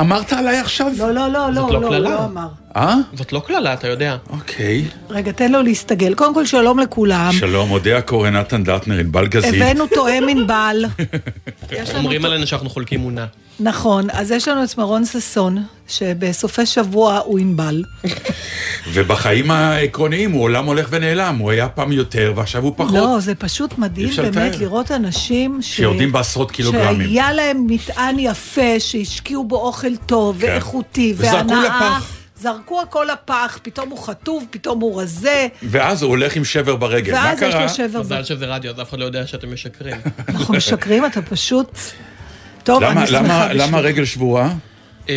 אמרת עליי עכשיו? לא, לא, לא, לא, לא לא. לא אמר. אה? זאת לא קללה, אתה יודע. אוקיי. רגע, תן לו להסתגל. קודם כל, שלום לכולם. שלום, אודה הקורא נתן דטנר, ענבל גזית. הבאנו תואם ענבל. אומרים עלינו שאנחנו חולקים מונה. נכון, אז יש לנו את מרון ששון, שבסופי שבוע הוא ענבל. ובחיים העקרוניים הוא עולם הולך ונעלם, הוא היה פעם יותר ועכשיו הוא פחות. לא, זה פשוט מדהים באמת לתאר. לראות אנשים ש... שיורדים בעשרות קילוגרמים. שהיה להם מטען יפה, שהשקיעו בו אוכל טוב כן. ואיכותי, וזרקו והנאה. לפח. זרקו הכל לפח, פתאום הוא חטוב, פתאום הוא רזה, ואז הוא הולך עם שבר ברגל. מה ואז יש קרה? לו שבר מזל שזה רדיו, אז אף אחד לא יודע שאתם משקרים. אנחנו משקרים, אתה פשוט... טוב, למה, אני שמחה למה, בשביל... למה רגל שבורה? אה,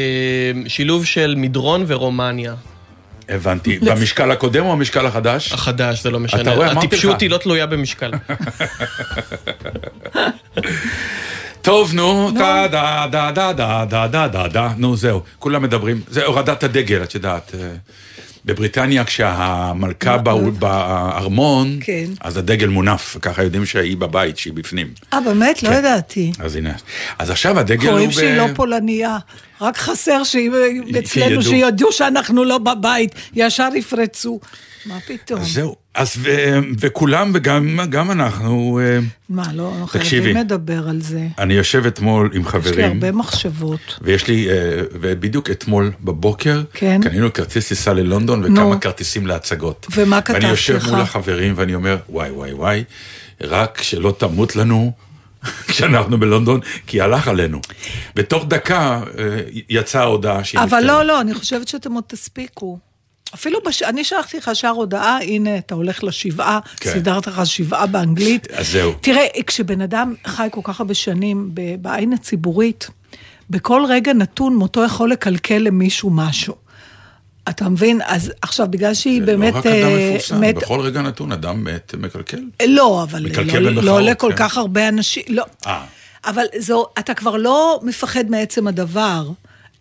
שילוב של מדרון ורומניה. הבנתי. במשקל הקודם או במשקל החדש? החדש, זה לא משנה. אתה רואה, אמרתי לך. הטיפשות היא לא תלויה במשקל. טוב, נו, טה דה דה דה דה דה דה דה, נו זהו, כולם מדברים. זה הורדת הדגל, את יודעת. בבריטניה כשהמלכה בארמון, כן. אז הדגל מונף, ככה יודעים שהיא בבית, שהיא בפנים. אה, באמת? לא כן. ידעתי. אז הנה, אז עכשיו הדגל הוא... קוראים ב- שהיא לא פולניה. רק חסר שהיא אצלנו. שידעו שאנחנו לא בבית, ישר יפרצו. מה פתאום? אז זהו, אז ו- וכולם וגם גם אנחנו, אה, מה, לא לא תקשיבי. חייבים לדבר על זה. אני יושב אתמול עם יש לי חברים. הרבה מחשבות. ויש לי, אה, ובדיוק אתמול בבוקר, כן. קנינו כרטיס טיסה ללונדון נו. וכמה כרטיסים להצגות. ומה כתבתי ואני יושב לך? מול החברים ואני אומר, וואי וואי וואי, רק שלא תמות לנו כשאנחנו בלונדון, כי הלך עלינו. בתוך דקה אה, יצאה ההודעה שהיא אבל נפטרה. לא, לא, אני חושבת שאתם עוד תספיקו. אפילו, בש... אני שלחתי לך שער הודעה, הנה, אתה הולך לשבעה, כן. סידרת לך שבעה באנגלית. אז זהו. תראה, כשבן אדם חי כל כך הרבה שנים ב- בעין הציבורית, בכל רגע נתון מותו יכול לקלקל למישהו משהו. אתה מבין? אז עכשיו, בגלל שהיא זה באמת... לא רק אדם אה, מפורסם, מת- בכל רגע נתון אדם מת מקלקל. לא, אבל מקלקל לא, במרכאות, לא לכל כן. כך הרבה אנשים, לא. אה. אבל זו, אתה כבר לא מפחד מעצם הדבר.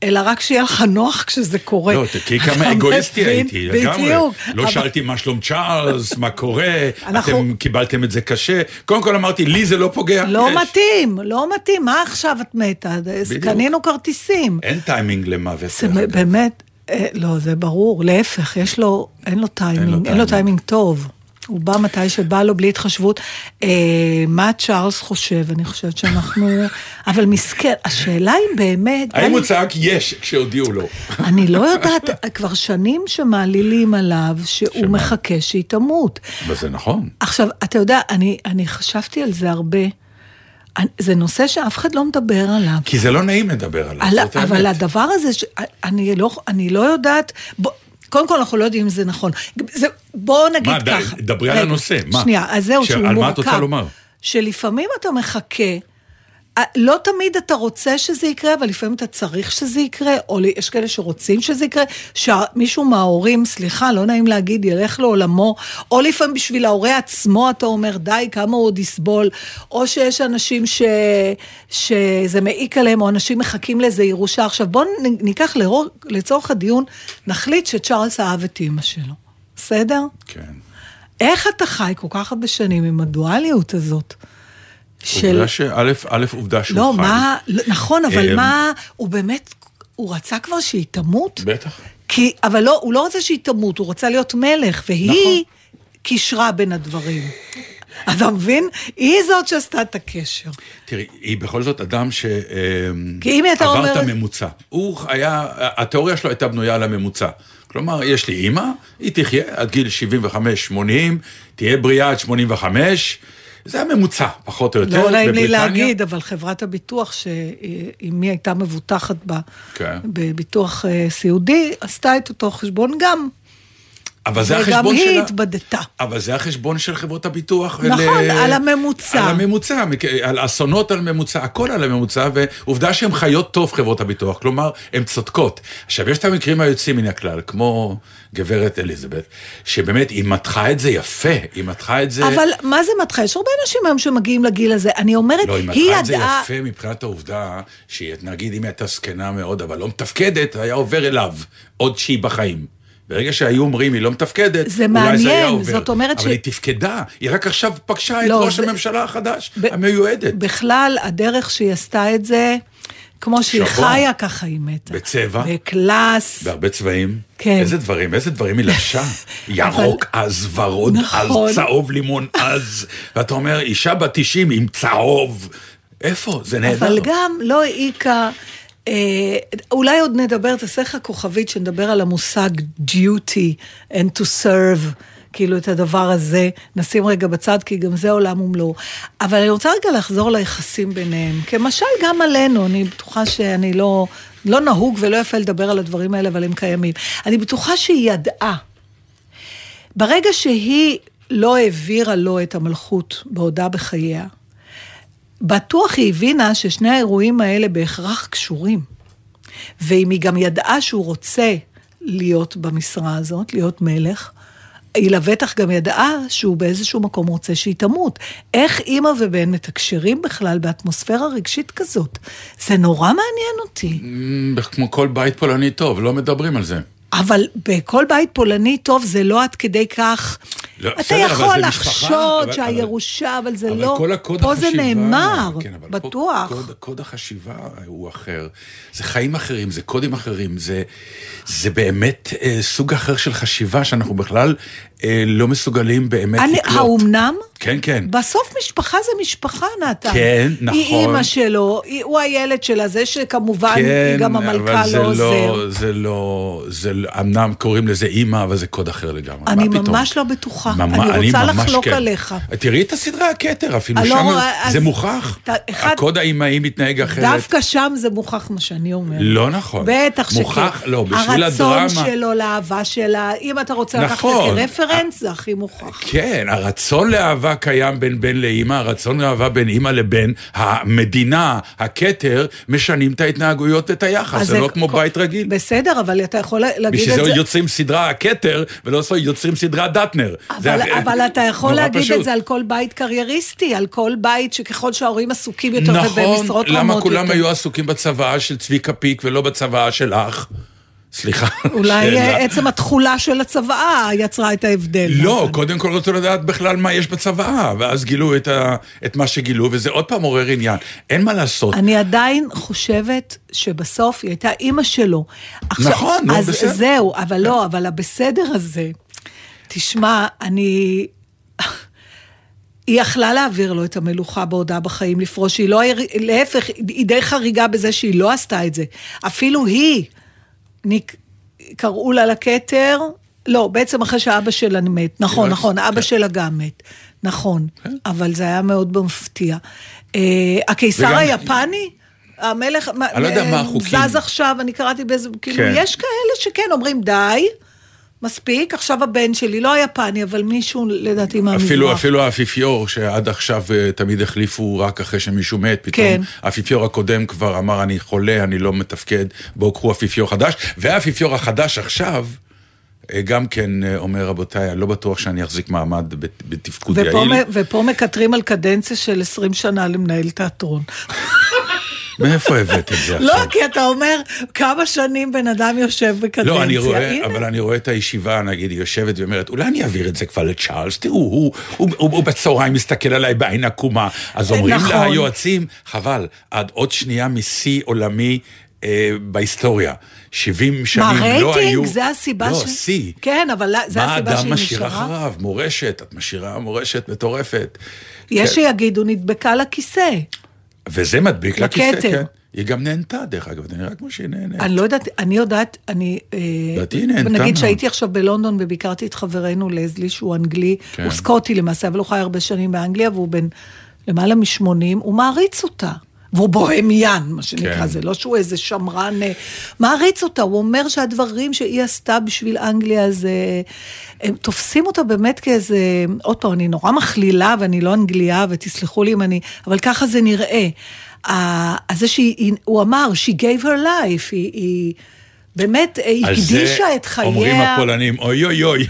אלא רק שיהיה לך נוח כשזה קורה. לא, תראי אתה כמה אגואיסטי? הייתי, לגמרי. בדיוק. לא שאלתי מה שלום צ'ארלס, מה קורה, אתם קיבלתם את זה קשה. קודם כל אמרתי, לי זה לא פוגע. לא. מתאים, לא מתאים, מה עכשיו את מתה? קנינו כרטיסים. אין טיימינג למוות. באמת, אה, לא, זה ברור, להפך, יש לו, אין לו טיימינג, אין לו. טיימינג טוב. הוא בא מתי שבא לו בלי התחשבות. אה, מה צ'ארלס חושב? אני חושבת שאנחנו... אבל מסכן, השאלה היא באמת... האם אני- הוא צעק יש כשהודיעו לו? אני לא יודעת, כבר שנים שמעלילים עליו שהוא שמה? מחכה שהיא תמות. אבל זה נכון. עכשיו, אתה יודע, אני, אני חשבתי על זה הרבה. זה נושא שאף אחד לא מדבר עליו. כי זה לא נעים לדבר עליו, על, זאת אבל האמת. הדבר הזה, ש... אני, לא, אני לא יודעת, בוא, קודם כל אנחנו לא יודעים אם זה נכון. זה, בואו נגיד מה, ככה. דברי על הנושא, מה? שנייה, אז זהו, ש- שהוא על מה מורכב. את רוצה לומר? שלפעמים אתה מחכה, לא תמיד אתה רוצה שזה יקרה, אבל לפעמים אתה צריך שזה יקרה, או יש כאלה שרוצים שזה יקרה, שמישהו מההורים, סליחה, לא נעים להגיד, ילך לעולמו, או לפעמים בשביל ההורה עצמו אתה אומר, די, כמה הוא עוד יסבול, או שיש אנשים ש... שזה מעיק עליהם, או אנשים מחכים לאיזה ירושה. עכשיו בואו ניקח לרור... לצורך הדיון, נחליט שצ'ארלס אהב את אימא שלו, בסדר? כן. איך אתה חי כל כך הרבה שנים עם הדואליות הזאת? של... עובדה שא', א', עובדה שהוא לא, חי. מה, לא, נכון, אבל אמ, מה, הוא באמת, הוא רצה כבר שהיא תמות? בטח. כי, אבל לא, הוא לא רצה שהיא תמות, הוא רצה להיות מלך, והיא נכון. קישרה בין הדברים. אתה מבין? היא זאת שעשתה את הקשר. תראי, היא בכל זאת אדם ש... כי אם אתה עבר אומר- את הממוצע. הוא היה, התיאוריה שלו הייתה בנויה על הממוצע. כלומר, יש לי אימא, היא תחיה עד גיל 75-80, תהיה בריאה עד 85, זה הממוצע, פחות או יותר, לא נעים לי. להגיד, אבל חברת הביטוח, שאם היא הייתה מבוטחת בה, כן. בביטוח אה, סיעודי, עשתה את אותו חשבון גם. אבל זה וגם החשבון היא שלה. התבדתה. אבל זה החשבון של חברות הביטוח. נכון, ל- על הממוצע. על הממוצע, על אסונות על ממוצע, הכל על הממוצע, ועובדה שהן חיות טוב, חברות הביטוח, כלומר, הן צודקות. עכשיו, יש את המקרים היוצאים מן הכלל, כמו גברת אליזבת, שבאמת, היא מתחה את זה יפה, היא מתחה את זה... אבל מה זה מתחה? יש הרבה אנשים היום שמגיעים לגיל הזה. אני אומרת, לא, היא היא מתחה את זה ידעה... יפה מבחינת העובדה, שהיא, נגיד, אם היא הייתה זקנה מאוד, אבל לא מתפקדת, היה עובר אליו, עוד שהיא בחיים. ברגע שהיו אומרים, היא לא מתפקדת, זה אולי זה היה מעניין, עובר. זאת אומרת אבל ש- היא תפקדה, היא רק עכשיו פגשה את לא, ראש זה- הממשלה החדש, ב- המיועדת. בכלל, הדרך שהיא עשתה את זה, כמו שהיא שבוע. חיה, ככה היא מתה. בצבע. בקלאס. בהרבה צבעים. כן. איזה דברים, איזה דברים היא לבשה. ירוק אז, ורוד נכון. אז, צהוב לימון אז. ואתה אומר, אישה בת 90 עם צהוב. איפה? זה נהדר. אבל גם לא העיקה, אולי עוד נדבר, תעשה לך כוכבית שנדבר על המושג duty and to serve. כאילו את הדבר הזה, נשים רגע בצד, כי גם זה עולם ומלואו. אבל אני רוצה רגע לחזור ליחסים ביניהם. כמשל גם עלינו, אני בטוחה שאני לא, לא נהוג ולא יפה לדבר על הדברים האלה, אבל הם קיימים. אני בטוחה שהיא ידעה. ברגע שהיא לא העבירה לו את המלכות בעודה בחייה, בטוח היא הבינה ששני האירועים האלה בהכרח קשורים. ואם היא גם ידעה שהוא רוצה להיות במשרה הזאת, להיות מלך, היא לבטח גם ידעה שהוא באיזשהו מקום רוצה שהיא תמות. איך אימא ובן מתקשרים בכלל באטמוספירה רגשית כזאת? זה נורא מעניין אותי. Mm, כמו כל בית פולני טוב, לא מדברים על זה. אבל בכל בית פולני טוב זה לא עד כדי כך. לא, אתה בסדר, אבל יכול לחשוד אבל- שהירושה, אבל זה אבל לא... כל הקוד פה החשיבה... זה נאמר, כן, אבל פה בטוח. קוד, קוד החשיבה הוא אחר. זה חיים אחרים, זה קודים אחרים, זה, זה באמת אה, סוג אחר של חשיבה שאנחנו בכלל לא מסוגלים באמת אני, לקלוט. האומנם? כן, כן. בסוף משפחה זה משפחה, נתן. כן, נכון. היא אימא שלו, היא, הוא הילד שלה, זה שכמובן היא גם המלכה כן, לא עוזר. לא, זה לא, זה לא, אמנם קוראים לזה אימא, אבל זה קוד אחר לגמרי. אני מה פתאום? ממש לא בטוחה. ממ- אני רוצה ממש לחלוק כן. עליך. תראי את הסדרה הכתר, אפילו אה, לא, שם אז- זה מוכח. ת- אחד- הקוד האימהי מתנהג אחרת. דווקא שם זה מוכח מה שאני אומרת. לא נכון. בטח שכן. מוכח, לא, בשביל הרצון הדרמה. שלו לאהבה שלה, אם אתה רוצה לקחת נכון. את כרפרנס, זה הכי מוכח. כן, הרצון לאהבה קיים בין בן לאימא, הרצון לאהבה בין אימא לבן, המדינה, הכתר, משנים את ההתנהגויות ואת היחס, זה לא כמו בית רגיל. בסדר, אבל אתה יכול להגיד בשביל את זה זה... יוצרים סדרה הכתר, ולא יוצרים סדרה דטנר. אבל, אתה יכול להגיד. את זה על כל בית קרייריסטי, על כל בית שככל שההורים עסוקים יותר נכון, ובמשרות רמות למה יותר. כולם היו עסוקים בצוואה של צביקה פיק ולא בצוואה של אח? סליחה. אולי שאלה. אה, עצם התכולה של הצוואה יצרה את ההבדל. לא, נכון. קודם כל רצו לדעת בכלל מה יש בצוואה, ואז גילו את, ה, את מה שגילו, וזה עוד פעם עורר עניין. אין מה לעשות. אני עדיין חושבת שבסוף היא הייתה אימא שלו. עכשיו, נכון, נו, אז בסדר. זהו, אבל לא, אבל הבסדר הזה, תשמע, אני... היא יכלה להעביר לו את המלוכה בעודה בחיים, לפרוש, היא לא, להפך, היא די חריגה בזה שהיא לא עשתה את זה. אפילו היא, ניק, קראו לה לכתר, לא, בעצם אחרי שאבא שלה מת, נכון, כן. נכון, אבא כן. שלה גם מת, נכון, אבל זה היה מאוד מפתיע. אה, הקיסר וגם- היפני? המלך אני לא יודע מה החוקים. זז עכשיו, אני קראתי באיזה, כאילו, כן. יש כאלה שכן אומרים די, מספיק, עכשיו הבן שלי, לא היפני, אבל מישהו לדעתי מהמזרח. אפילו, אפילו האפיפיור, שעד עכשיו אה, תמיד החליפו רק אחרי שמישהו מת, פתאום כן. האפיפיור הקודם כבר אמר, אני חולה, אני לא מתפקד, בואו קחו אפיפיור חדש, והאפיפיור החדש עכשיו, אה, גם כן אה, אומר, רבותיי, אני לא בטוח שאני אחזיק מעמד בת- בתפקוד ופה, יעיל. מ- ופה מקטרים על קדנציה של 20 שנה למנהל תיאטרון. מאיפה הבאת את זה עכשיו? לא, כי אתה אומר, כמה שנים בן אדם יושב בקדנציה. לא, אני רואה, הנה. אבל אני רואה את הישיבה, נגיד, היא יושבת ואומרת, אולי אני אעביר את זה כבר לצ'ארלס, תראו, הוא, הוא, הוא, הוא בצהריים מסתכל עליי בעין עקומה. אז אומרים נכון. לה היועצים, חבל, עד עוד שנייה משיא עולמי אה, בהיסטוריה. 70 שנים מה, לא רייטינג? היו... זה הסיבה לא, ש... שיא. כן, אבל זה מה הסיבה אדם שהיא משאיר נשארה. אחריו? מורשת, את משאירה מורשת מטורפת. יש כן. שיגידו, נדבקה לכיסא. וזה מדביק לכיסא, לכתר. כן. היא גם נהנתה, דרך אגב, זה נראה כמו שהיא נהנית. אני לא יודעת, אני יודעת, אני... אה, לדעתי היא נהנתה נגיד. שהייתי עכשיו בלונדון וביקרתי את חברנו לזלי, שהוא אנגלי, כן. הוא סקוטי למעשה, אבל הוא חי הרבה שנים באנגליה, והוא בן למעלה מ-80, הוא מעריץ אותה. והוא בוהמיין, מה שנקרא, כן. זה לא שהוא איזה שמרן, אה, מעריץ אותה, הוא אומר שהדברים שהיא עשתה בשביל אנגליה זה... הם תופסים אותה באמת כאיזה, עוד פעם, אני נורא מכלילה ואני לא אנגליה, ותסלחו לי אם אני, אבל ככה זה נראה. אז זה שהוא אמר, she gave her life, היא, היא באמת אה, הקדישה את חייה. אומרים הפולנים, אוי אוי אוי.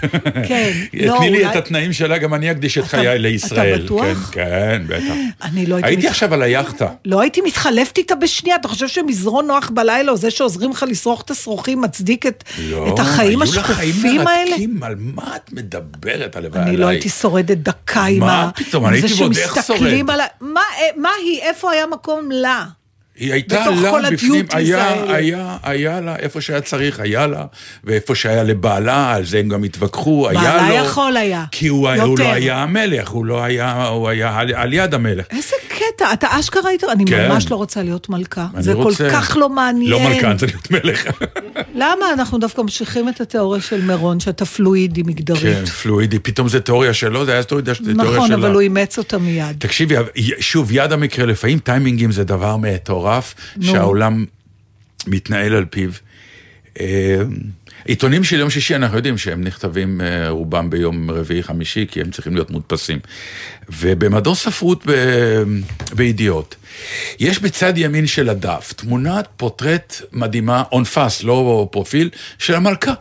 כן, תני לא, לי אולי- את התנאים שלה, גם אני אקדיש את אתה- חיי אתה לישראל. בטוח? כן, כן, בטח. אני לא הייתי הייתי עכשיו על היאכטה. לא הייתי מתחלפת איתה בשנייה, אתה חושב שמזרון נוח בלילה, או זה שעוזרים לך לשרוך את השרוכים, מצדיק את, לא, החיים היו לה חיים השקופים האלה? מרתקים, על מה את מדברת? הלוואי אני עליי. לא הייתי שורדת דקה עם מה ה... פתאום, עם אני זה הייתי ועוד איך שמסתכלים שורד. עליי. מה, אה, מה היא, איפה היה מקום לה? היא הייתה לה כל בפנים, היה, האלה. היה, היה לה, איפה שהיה צריך, היה לה, ואיפה שהיה לבעלה, על זה הם גם התווכחו, היה לו. בעלה יכול היה. כי הוא, היה- הוא. לא היה המלך, הוא לא היה, הוא היה על, על יד המלך. איזה קטע, אתה אשכרה היית, אני כן. ממש לא רוצה להיות מלכה. זה רוצה- כל כך לא מעניין. לא מלכה, אני צריך להיות מלך. למה אנחנו דווקא ממשיכים את התיאוריה של מירון, שאתה פלואידי מגדרית? כן, פלואידי, פתאום זה תיאוריה שלו, זה היה תיאוריה שלה. נכון, אבל הוא אימץ אותה מיד. תקשיבי, שוב, יד המקרה, לפעמים טיימינגים זה דבר מטורף. שהעולם מתנהל על פיו. עיתונים של יום שישי, אנחנו יודעים שהם נכתבים אה, רובם ביום רביעי-חמישי, כי הם צריכים להיות מודפסים. ובמדור ספרות ב- בידיעות, יש בצד ימין של הדף תמונת פורטרט מדהימה, אונפס, לא פרופיל, של המלכה.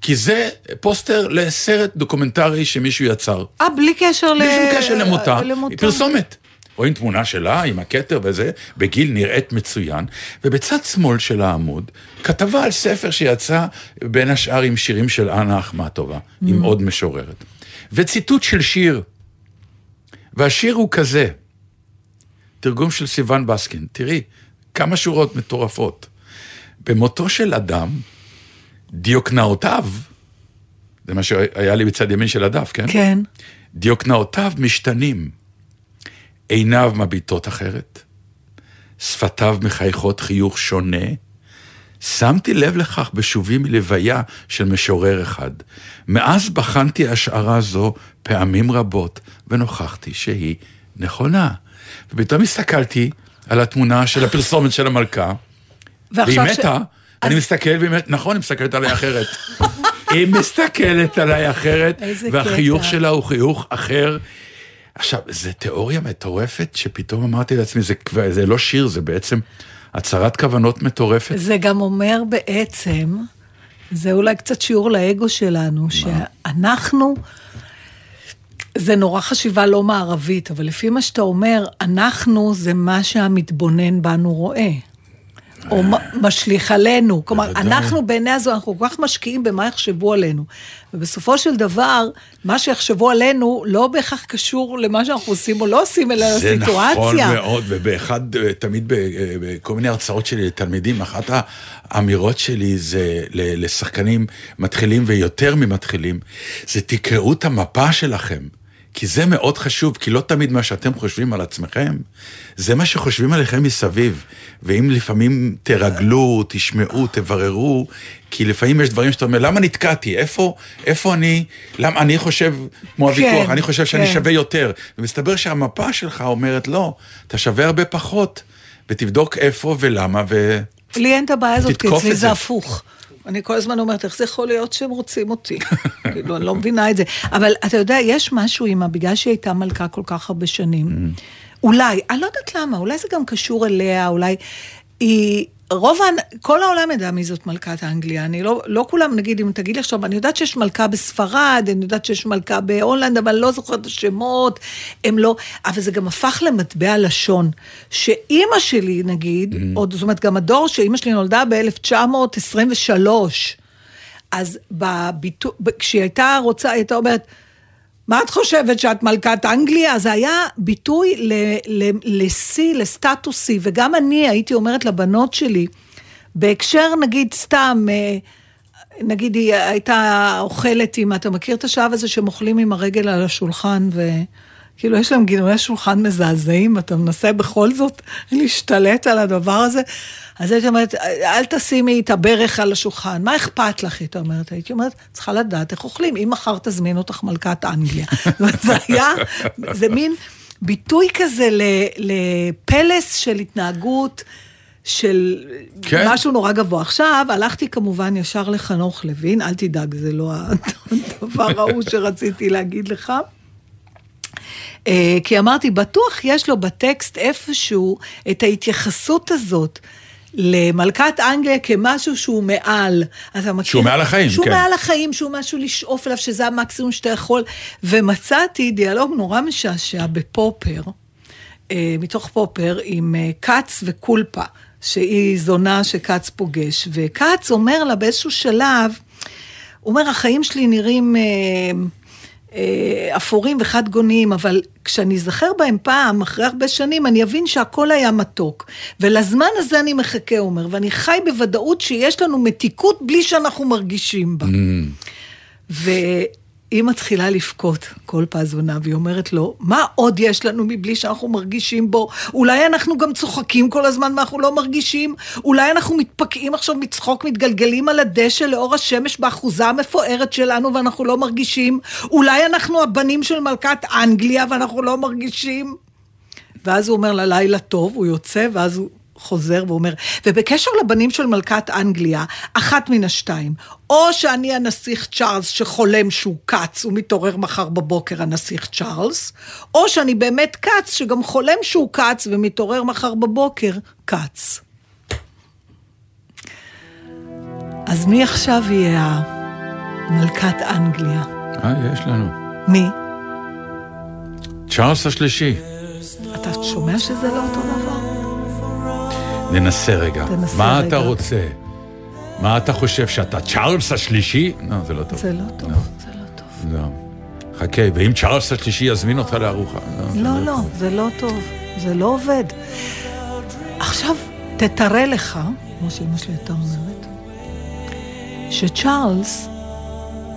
כי זה פוסטר לסרט דוקומנטרי שמישהו יצר. אה, בלי קשר ל... בלי שום קשר למותה, למותה. פרסומת. רואים תמונה שלה עם הכתר וזה, בגיל נראית מצוין, ובצד שמאל של העמוד, כתבה על ספר שיצא בין השאר עם שירים של אנה אחמטובה, עם עוד משוררת. וציטוט של שיר, והשיר הוא כזה, תרגום של סיוון בסקין, תראי, כמה שורות מטורפות. במותו של אדם, דיוקנאותיו, זה מה שהיה לי בצד ימין של הדף, כן? כן. דיוקנאותיו משתנים. עיניו מביטות אחרת, שפתיו מחייכות חיוך שונה. שמתי לב לכך בשובי מלוויה של משורר אחד. מאז בחנתי השערה זו פעמים רבות, ונוכחתי שהיא נכונה. ופתאום הסתכלתי על התמונה של הפרסומת של המלכה, והיא ועכשיו ש- מתה, אני מסתכל, והיא מתה, נכון, היא מסתכלת עליי אחרת. היא מסתכלת עליי אחרת, והחיוך קטע. שלה הוא חיוך אחר. עכשיו, זו תיאוריה מטורפת, שפתאום אמרתי לעצמי, זה, זה לא שיר, זה בעצם הצהרת כוונות מטורפת. זה גם אומר בעצם, זה אולי קצת שיעור לאגו שלנו, שאנחנו, זה נורא חשיבה לא מערבית, אבל לפי מה שאתה אומר, אנחנו זה מה שהמתבונן בנו רואה. או משליך עלינו. כלומר. אנחנו בעיני הזו, אנחנו כל כך משקיעים במה יחשבו עלינו. ובסופו של דבר, מה שיחשבו עלינו לא בהכרח קשור למה שאנחנו עושים או לא עושים, אלא זה לסיטואציה. נכון מאוד, ובאחד, תמיד ב- אה, בכל מיני הרצאות שלי לתלמידים, אחת האמירות שלי זה לשחקנים מתחילים ויותר ממתחילים, זה תקראו את המפה שלכם. כי זה מאוד חשוב, כי לא תמיד מה שאתם חושבים על עצמכם, זה מה שחושבים עליכם מסביב. ואם לפעמים תרגלו, תשמעו, תבררו, כי לפעמים יש דברים שאתה אומר, למה נתקעתי? איפה, איפה אני, למה אני חושב, כמו הוויכוח, כן, אני חושב שאני כן. שווה יותר. ומסתבר שהמפה שלך אומרת, לא, אתה שווה הרבה פחות, ותבדוק איפה ולמה, ו... לי אין את הבעיה הזאת, כי אצלי זה. הפוך. אני כל הזמן אומרת, איך זה יכול להיות שהם רוצים אותי? כאילו, אני לא מבינה את זה. אבל אתה יודע, יש משהו עם, בגלל שהיא הייתה מלכה כל כך הרבה שנים, Mm. אולי, אני לא יודעת למה, אולי זה גם קשור אליה, אולי היא רוב, כל העולם ידע מי זאת מלכת אנגליה. אני לא, לא כולם, נגיד, אם תגיד לי עכשיו, אני יודעת שיש מלכה בספרד, אני יודעת שיש מלכה בהולנד, אבל אני לא זוכרת את השמות, הם לא... אבל זה גם הפך למטבע לשון. שאימא שלי, נגיד, עוד, זאת אומרת, גם הדור שאימא שלי נולדה ב-1923, אז בביטו... כשהיא הייתה רוצה, היא הייתה אומרת, מה את חושבת שאת מלכת אנגליה? זה היה ביטוי לשיא, לסטטוסי, וגם אני הייתי אומרת לבנות שלי, בהקשר נגיד סתם, אה, נגיד היא הייתה אוכלת עם, אתה מכיר את השלב הזה שהם אוכלים עם הרגל על השולחן ו... כאילו, יש להם גינויי שולחן מזעזעים, אתה מנסה בכל זאת להשתלט על הדבר הזה. אז הייתי אומרת, אל תשימי את הברך על השולחן, מה אכפת לך? הייתי אומרת, הייתי אומרת, צריכה לדעת איך אוכלים, אם מחר תזמין אותך מלכת אנגליה. זה היה, זה מין ביטוי כזה לפלס של התנהגות. של. כן. משהו נורא גבוה. עכשיו, הלכתי כמובן ישר לחנוך לוין, אל תדאג, זה לא הדבר ההוא שרציתי להגיד לך. אה, כי אמרתי, בטוח יש לו בטקסט איפשהו את ההתייחסות הזאת. למלכת אנגליה כמשהו שהוא מעל. אתה מכיר? שהוא מעל החיים, שהוא כן. מעל החיים, שהוא משהו לשאוף אליו, שזה המקסימום שאתה יכול. ומצאתי דיאלוג נורא משעשע בפופר, אה, מתוך פופר, עם אה, כץ וקולפה, שהיא זונה שכץ פוגש. וכץ אומר לה באיזשהו שלב, הוא אומר, החיים שלי נראים... אה, אפורים וחד גוניים, אבל כשאני אזכר בהם פעם, אחרי הרבה שנים, אני אבין שהכל היה מתוק. ולזמן הזה אני מחכה, אומר, ואני חי בוודאות שיש לנו מתיקות בלי שאנחנו מרגישים בה. והיא מתחילה לבכות כל פזונה, והיא אומרת לו, מה עוד יש לנו מבלי שאנחנו מרגישים בו? אולי אנחנו גם צוחקים כל הזמן ואנחנו לא מרגישים? אולי אנחנו מתפקעים עכשיו מצחוק, מתגלגלים על הדשא לאור השמש באחוזה המפוארת שלנו ואנחנו לא מרגישים? אולי אנחנו הבנים של מלכת אנגליה ואנחנו לא מרגישים? ואז הוא אומר לה לילה טוב, הוא יוצא, ואז הוא חוזר ואומר, ובקשר לבנים של מלכת אנגליה, אחת מן השתיים, או שאני הנסיך צ'ארלס שחולם שהוא כץ ומתעורר מחר בבוקר הנסיך צ'ארלס, או שאני באמת כץ שגם חולם שהוא כץ ומתעורר מחר בבוקר כץ. אז מי עכשיו יהיה מלכת אנגליה? אה, יש לנו. מי? צ'ארלס השלישי. אתה שומע שזה לא אותו דבר? ננסה רגע. תנסה מה רגע. אתה רוצה? מה אתה חושב, שאתה צ'ארלס השלישי? לא, זה לא טוב. זה לא טוב, לא. זה לא טוב. לא. חכה, ואם צ'ארלס השלישי יזמין אותך לארוחה. זה לא, לא, זה לא טוב, זה לא עובד. עכשיו, תתראה לך, כמו שאמא שלי הייתה אומרת, שצ'ארלס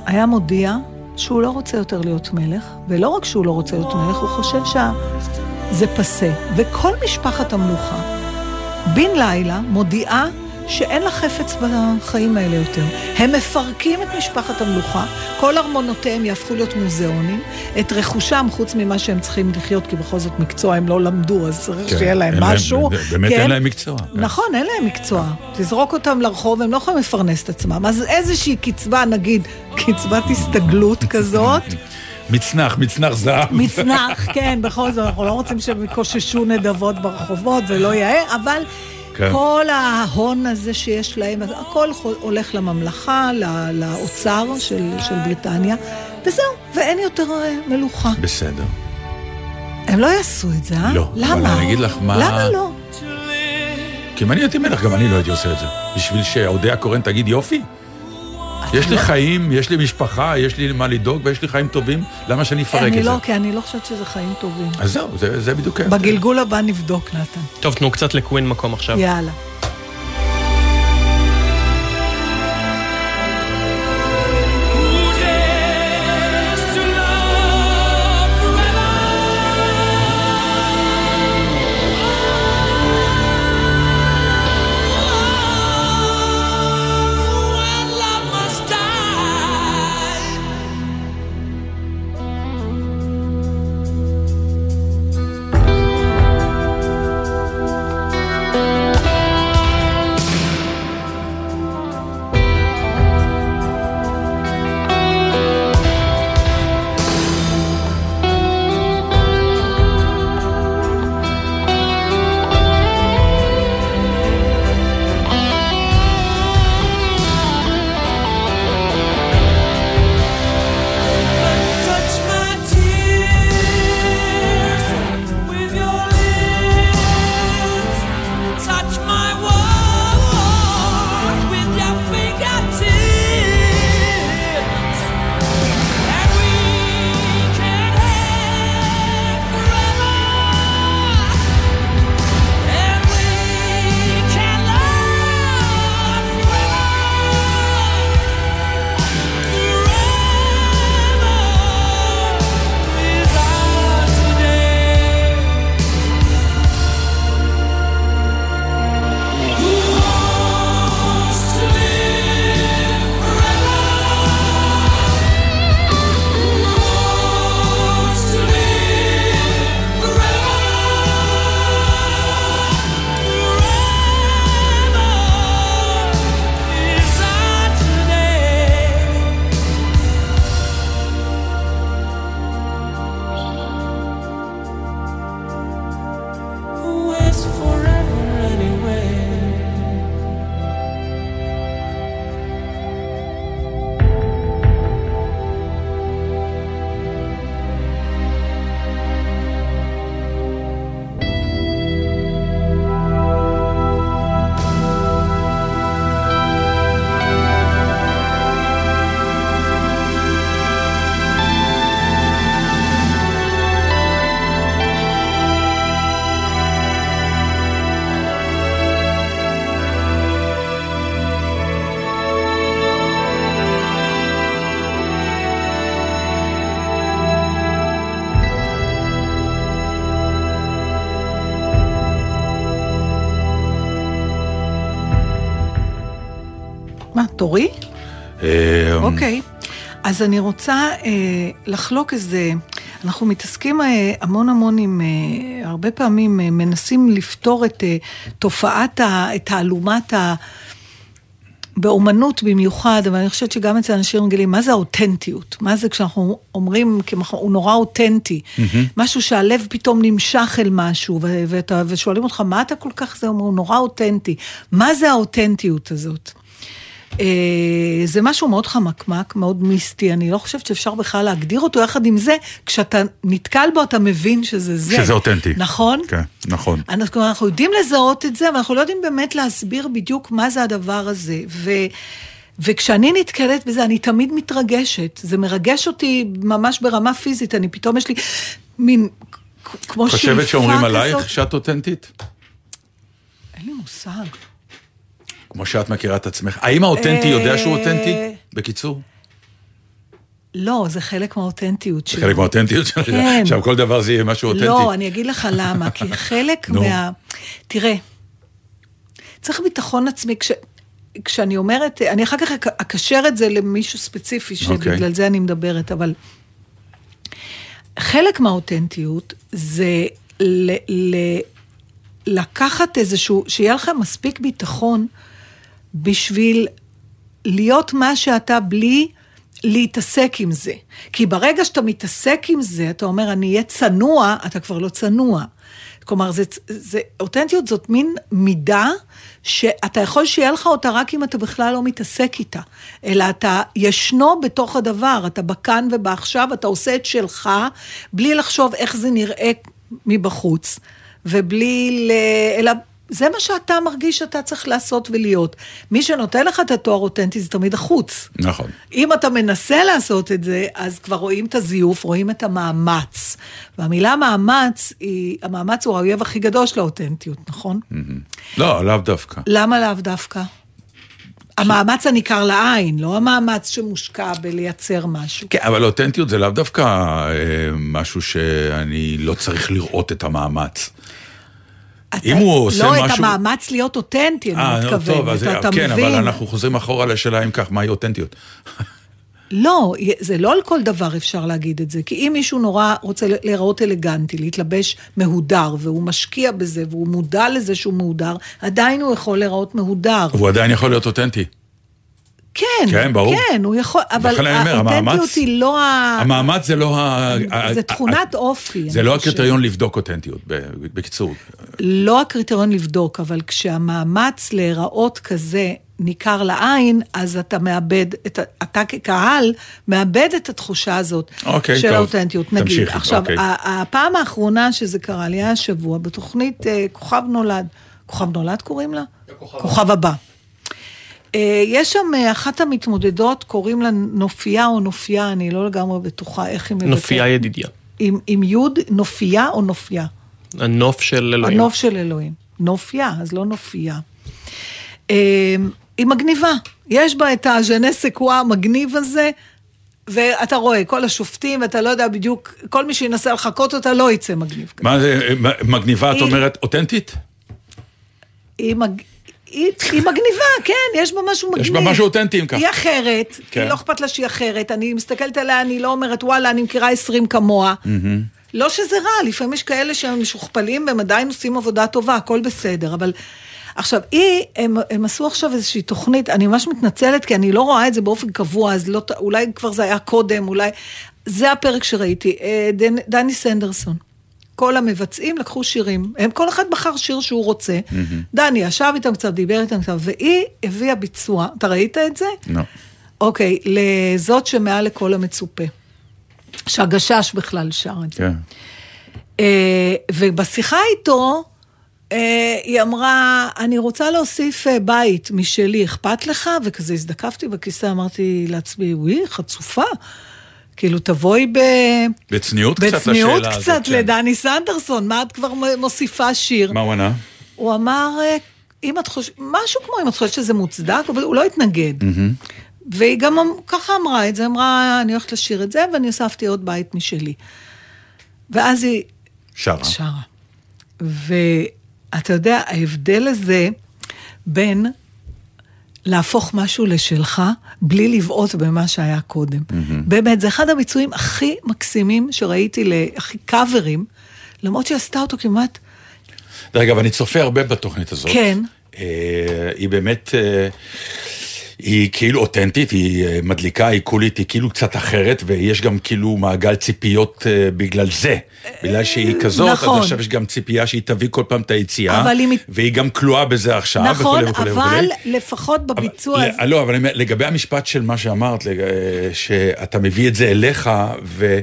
היה מודיע שהוא לא רוצה יותר להיות מלך, ולא רק שהוא לא רוצה להיות מלך, הוא חושב שזה פסה. וכל משפחת המלוכה, בן לילה, מודיעה שאין לה חפץ בחיים האלה יותר. הם מפרקים את משפחת המלוכה, כל ארמונותיהם יהפכו להיות מוזיאונים, את רכושם, חוץ ממה שהם צריכים לחיות, כי בכל זאת מקצוע הם לא למדו, אז צריך כן, שיהיה להם אין להם- משהו. באמת כן? אין להם מקצוע. כן. נכון, אין להם מקצוע. תזרוק אותם לרחוב, הם לא יכולים לפרנס את עצמם. אז איזושהי קצבה, נגיד, קצבת הסתגלות כזאת, מצנח, מצנח זהב. מצנח, כן, בכל זאת, אנחנו לא רוצים שהם יקוששו נדבות ברחובות, זה לא יאה, אבל כן. כל ההון הזה שיש להם, הכל הולך לממלכה, ל- לאוצר של, של בריטניה, וזהו, ואין יותר אה, מלוכה. בסדר. הם לא יעשו את זה, אה? לא, אבל למה? אני אגיד לך מה- למה לא? כי אם אני הייתי מלך, גם אני לא הייתי עושה את זה. בשביל שאודיה קורן תגיד יופי. יש לי לא- חיים, יש לי משפחה, יש לי מה לדאוג ויש לי חיים טובים, למה שאני אפרק אני את זה? לא, כי אני לא חושבת שזה חיים טובים. אז זהו, זה- זה בדיוק. בגלגול הבא נבדוק, נתן. טוב, תנו קצת לקווין מקום עכשיו. יאללה. תורי? אה, אוקיי. אז אני רוצה אה, לחלוק איזה, אנחנו מתעסקים אה, המון המון עם, אה, הרבה פעמים אה, מנסים לפתור את אה, תופעת, ה, את תעלומת ה... באומנות במיוחד, אבל אני חושבת שגם אצל אנשים רגילים, מה זה האותנטיות? מה זה כשאנחנו אומרים, כמח- הוא נורא אותנטי, משהו שהלב פתאום נמשך אל משהו, ו- ואתה, ושואלים אותך, מה אתה כל כך זה? הוא נורא אותנטי. מה זה האותנטיות הזאת? אה, זה משהו מאוד חמקמק, מאוד מיסטי, אני לא חושבת שאפשר בכלל להגדיר אותו, יחד עם זה, כשאתה נתקל בו אתה מבין שזה זה. שזה אותנטי. נכון? כן, נכון. אנחנו, אנחנו יודעים לזהות את זה, אבל אנחנו לא יודעים באמת להסביר בדיוק מה זה הדבר הזה. ו, וכשאני נתקלת בזה, אני תמיד מתרגשת. זה מרגש אותי ממש ברמה פיזית, אני פתאום יש לי מין, כמו שאיפה כזאת. חושבת שאומרים עלייך שאת אותנטית? אין לי מושג. כמו שאת מכירה את עצמך. האם האותנטי יודע שהוא אה, אותנטי? בקיצור. לא, זה חלק מהאותנטיות זה שלי. חלק מהאותנטיות שלך. כן. עכשיו כל דבר זה יהיה משהו אותנטי. לא, אני אגיד לך למה, כי חלק. מה... תראה, צריך ביטחון עצמי, כש... כשאני אומרת, אני אחר כך אק- אקשר את זה למישהו ספציפי, אוקיי. שבגלל זה אני מדברת, אבל חלק מהאותנטיות זה ל... ל... לקחת איזשהו, שיהיה לך מספיק ביטחון בשביל להיות מה שאתה בלי להתעסק עם זה. כי ברגע שאתה מתעסק עם זה, אתה אומר, אני אהיה צנוע, אתה כבר לא צנוע. כלומר, זה, זה, אותנטיות זאת מין מידה שאתה יכול שיהיה לך אותה רק אם אתה בכלל לא מתעסק איתה. אלא אתה ישנו בתוך הדבר, אתה בכאן ובעכשיו, אתה עושה את שלך, בלי לחשוב איך זה נראה מבחוץ, ובלי ל... אלא זה מה שאתה מרגיש שאתה צריך לעשות ולהיות. מי שנותן לך את התואר אותנטי זה תמיד החוץ. נכון. אם אתה מנסה לעשות את זה, אז כבר רואים את הזיוף, רואים את המאמץ. והמילה מאמץ, היא, המאמץ הוא האויב הכי גדול של האותנטיות, נכון? לא, לאו דווקא. למה לאו דווקא? המאמץ הניכר לעין, לא המאמץ שמושקע בלייצר משהו. כן, אבל אותנטיות זה לאו דווקא אה, משהו שאני לא צריך לראות את המאמץ. אתה- אם הוא עושה לא, את משהו- המאמץ להיות אותנטי, אה, אני נו, טוב. אז אתה, אתה כן, מבין? אבל אנחנו חוזרים אחורה לשאלה אם כך, מהי אותנטיות. לא, זה לא על כל דבר אפשר להגיד את זה, כי אם מישהו נורא רוצה להיראות אלגנטי, להתלבש מהודר, והוא משקיע בזה, והוא מודע לזה שהוא מהודר, עדיין הוא יכול להיראות מהודר. והוא עדיין יכול להיות אותנטי. כן, כן, ברור. כן, הוא יכול, אבל האותנטיות היא לא ה... המאמץ זה לא ה... זה תכונת אופי. זה לא. הקריטריון לבדוק אותנטיות, בקיצור. לא הקריטריון לבדוק, אבל כשהמאמץ להיראות כזה ניכר לעין, אז אתה מאבד, את, אתה כקהל מאבד את התחושה הזאת אוקיי, של טוב. האותנטיות. נגיד, עכשיו, אוקיי. הפעם האחרונה שזה קרה לי היה השבוע, בתוכנית אה, כוכב נולד. כוכב נולד קוראים לה? כוכב הבא. אה, יש שם אה, אחת המתמודדות, קוראים לה נופיה או נופיה, אני לא לגמרי בטוחה איך היא מבטאת. נופיה ידידיה. עם, עם יוד, נופיה או נופיה? הנוף של אלוהים. הנוף של אלוהים. נופיה, אז לא נופייה. אה, היא מגניבה. יש בה את הז'נה סקווה המגניב הזה, ואתה רואה, כל השופטים, ואתה לא יודע בדיוק, כל מי שינסה לחקות אותה לא יצא מגניב. מה זה, מגניבה, את אומרת, אותנטית? היא, מג... היא, היא מגניבה, כן, יש בה משהו מגניב. יש בה משהו אותנטי, אם כך. היא אחרת, כן. היא לא אכפת לה שהיא אחרת, אני מסתכלת עליה, אני לא אומרת, וואלה, אני מכירה 20 כמוה. לא שזה רע, לפעמים יש כאלה שהם משוכפלים והם עדיין עושים עבודה טובה, הכל בסדר, אבל... עכשיו, היא, הם, הם עשו עכשיו איזושהי תוכנית, אני ממש מתנצלת, כי אני לא רואה את זה באופן קבוע, אז לא, אולי כבר זה היה קודם, אולי... זה הפרק שראיתי, אה, דני סנדרסון. כל המבצעים לקחו שירים, הם כל אחד בחר שיר שהוא רוצה. דני ישב איתם קצת, דיבר איתם קצת, והיא הביאה ביצוע, אתה ראית את זה? לא. אוקיי, לזאת שמעל לכל המצופה. שהגשש בכלל שר את זה. כן. אה, ובשיחה איתו, אה, היא אמרה, אני רוצה להוסיף אה, בית משלי, אכפת לך? וכזה הזדקפתי בכיסא, אמרתי לעצמי, וואי, חצופה. כאילו, תבואי ב... בצניעות קצת לשאלה בצניעות הזאת. קצת כן. לדני סנדרסון, מה את כבר מוסיפה שיר? מה הוא ענה? הוא אמר, אה, אם את חושבת, משהו כמו אם את חושבת שזה מוצדק, אבל הוא לא התנגד. והיא גם אמ- ככה אמרה את זה, אמרה, אני הולכת לשיר את זה, ואני הוספתי עוד בית משלי. ואז היא שרה. שרה. ואתה יודע, ההבדל הזה בין להפוך משהו לשלך, בלי לבעוט במה שהיה קודם. באמת, זה אחד הביצועים הכי מקסימים שראיתי, הכי קאברים, למרות שהיא עשתה אותו כמעט, דרך אגב, אני צופה הרבה בתוכנית הזאת. כן. אה, היא באמת, אה, היא כאילו אותנטית, היא אה, מדליקה, היא קולית, היא כאילו קצת אחרת, ויש גם כאילו מעגל ציפיות אה, בגלל זה. בגלל שהיא כזאת, נכון. אז עכשיו יש גם ציפייה שהיא תביא כל פעם את היציאה, היא והיא גם כלואה בזה עכשיו, נכון, וכולי וכולי אבל וכולי. לפחות בביצוע הזה, אבל- לא, אבל לגבי המשפט של מה שאמרת, לג- אה, שאתה מביא את זה אליך,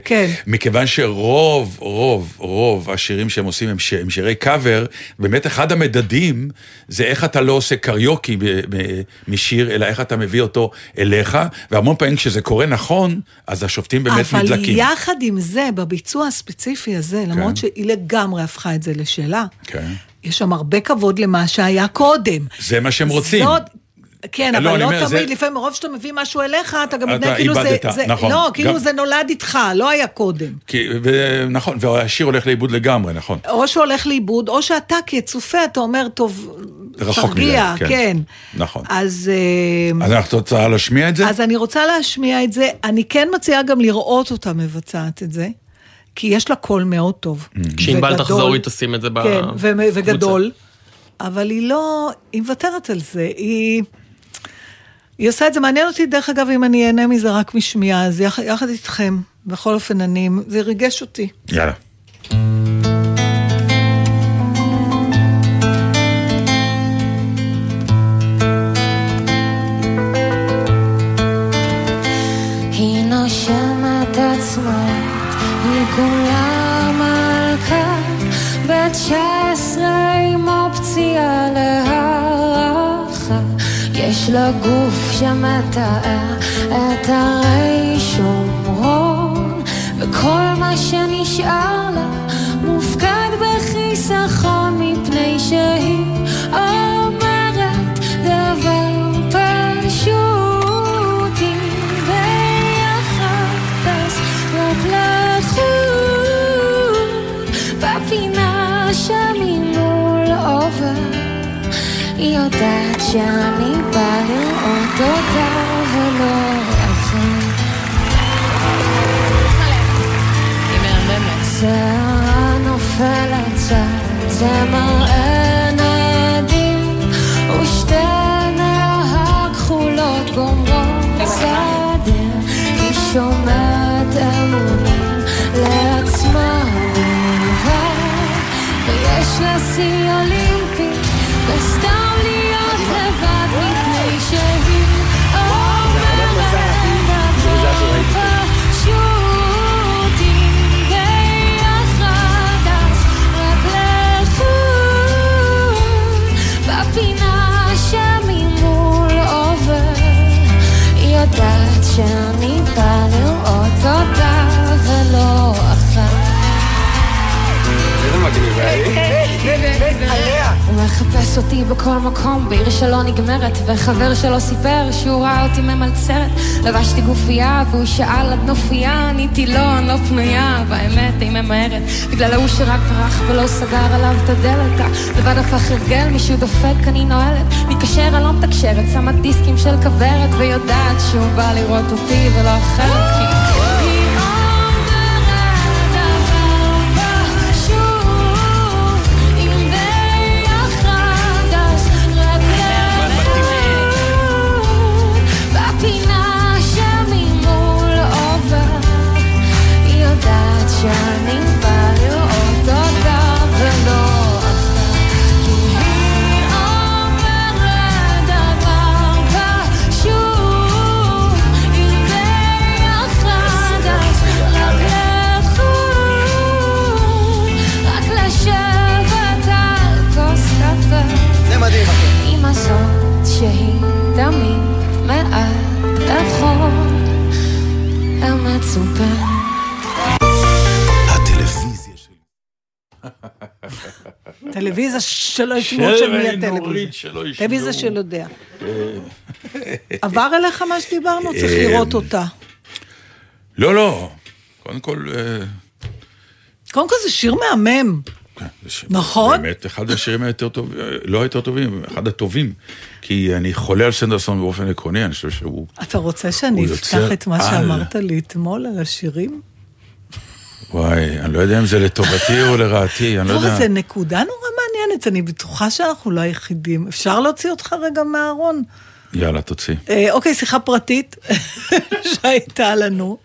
כן. ומכיוון שרוב, רוב, רוב השירים שהם עושים הם, ש... הם שירי קאבר, באמת אחד המדדים זה איך אתה לא עושה קריוקי משיר, אלא איך אתה מביא אותו אליך, והמון פעמים כשזה קורה נכון, אז השופטים באמת אבל מדלקים. יחד עם זה, בביצוע הספציפי הזה, למרות שהיא לגמרי הפכה את זה לשלה, כן. יש שם הרבה כבוד למה שהיה קודם. זה מה שהם רוצים. זאת, כן, לא, אבל לא אומר, תמיד, זה- לפעמים מרוב שאתה מביא משהו אליך, אתה גם מתנהג כאילו זה... איבדת, זה- נכון. לא, כאילו גם- זה נולד איתך, לא היה קודם. כי, ו... נכון, והשיר הולך לאיבוד לגמרי, נכון. או שהוא הולך לאיבוד, או שאתה כצופה, אתה אומר, טוב, רחוק תרגיע, מדי, כן. כן. נכון. אז... אה, אז אנחנו רוצה להשמיע את זה? אז אני רוצה להשמיע את זה, אני כן מציעה גם לראות אותה מבצעת את זה, כי יש לה קול מאוד טוב. כשענבל וגדול. תחזור היא תשים את זה כן, ו- בקבוצה. וגדול, אבל היא לא, היא מוותרת על זה, היא... היא עושה את זה, מעניין אותי דרך אגב אם אני אהנה מזה רק משמיעה, אז יחד, יחד איתכם, בכל אופן אני, זה ריגש אותי. יאללה. כולה מלכה, בת תשע עשרה עם אופציה להערכה. יש לה גוף שמתאר את הרי שומרון, וכל מה שנשאר לה מופקד בחיסכון מפני שהיא אומרת דבר פשוט. אם ביחד אז רק לחוד בפינה שממול עובר היא יודעת שאני בא לראות אותה ולא אחת שערה נופלת צד, זה מראה נדים, ושתי עיניה הכחולות גומרות סדר, היא שומעת אמונים לעצמה ויש לה שיא שאני בא לראות אותה ולא אחת הוא מחפש אותי בכל מקום, בעיר שלא נגמרת, וחבר שלו סיפר שהוא ראה אותי ממלצרת. לבשתי גופייה, והוא שאל עד נופייה, עניתי לו, אני לא פנויה, והאמת היא ממהרת. בגלל ההוא שרק ברח ולא סגר עליו את הדלת, לבד הפך הרגל, מישהו דופק, אני נועלת. מתקשר, אני לא מתקשרת, שמה דיסקים של כוורת, ויודעת שהוא בא לראות אותי ולא אחרת, כי... המצופה הטלוויזיה שלי. טלוויזיה שלא ישמעו של מי הטלוויזיה. שלא. טלוויזיה של יודע. עבר אליך מה שדיברנו? צריך אה, לראות אותה. לא, לא. קודם כל, אה, קודם כל זה שיר מהמם. כן, זה נכון? באמת, אחד השירים היותר טובים, לא היותר טובים, אחד הטובים. כי אני חולה על סנדרסון באופן עקרוני, אני חושב שהוא... אתה רוצה שאני אפתח את מה על. שאמרת לי אתמול על השירים? וואי, אני לא יודע אם זה לטובתי או לרעתי, אני לא לא, יודע. זה נקודה נורא מעניינת, אני בטוחה שאנחנו לא היחידים. אפשר להוציא אותך רגע מהארון? יאללה, תוציא. אה, אוקיי, שיחה פרטית שהייתה לנו,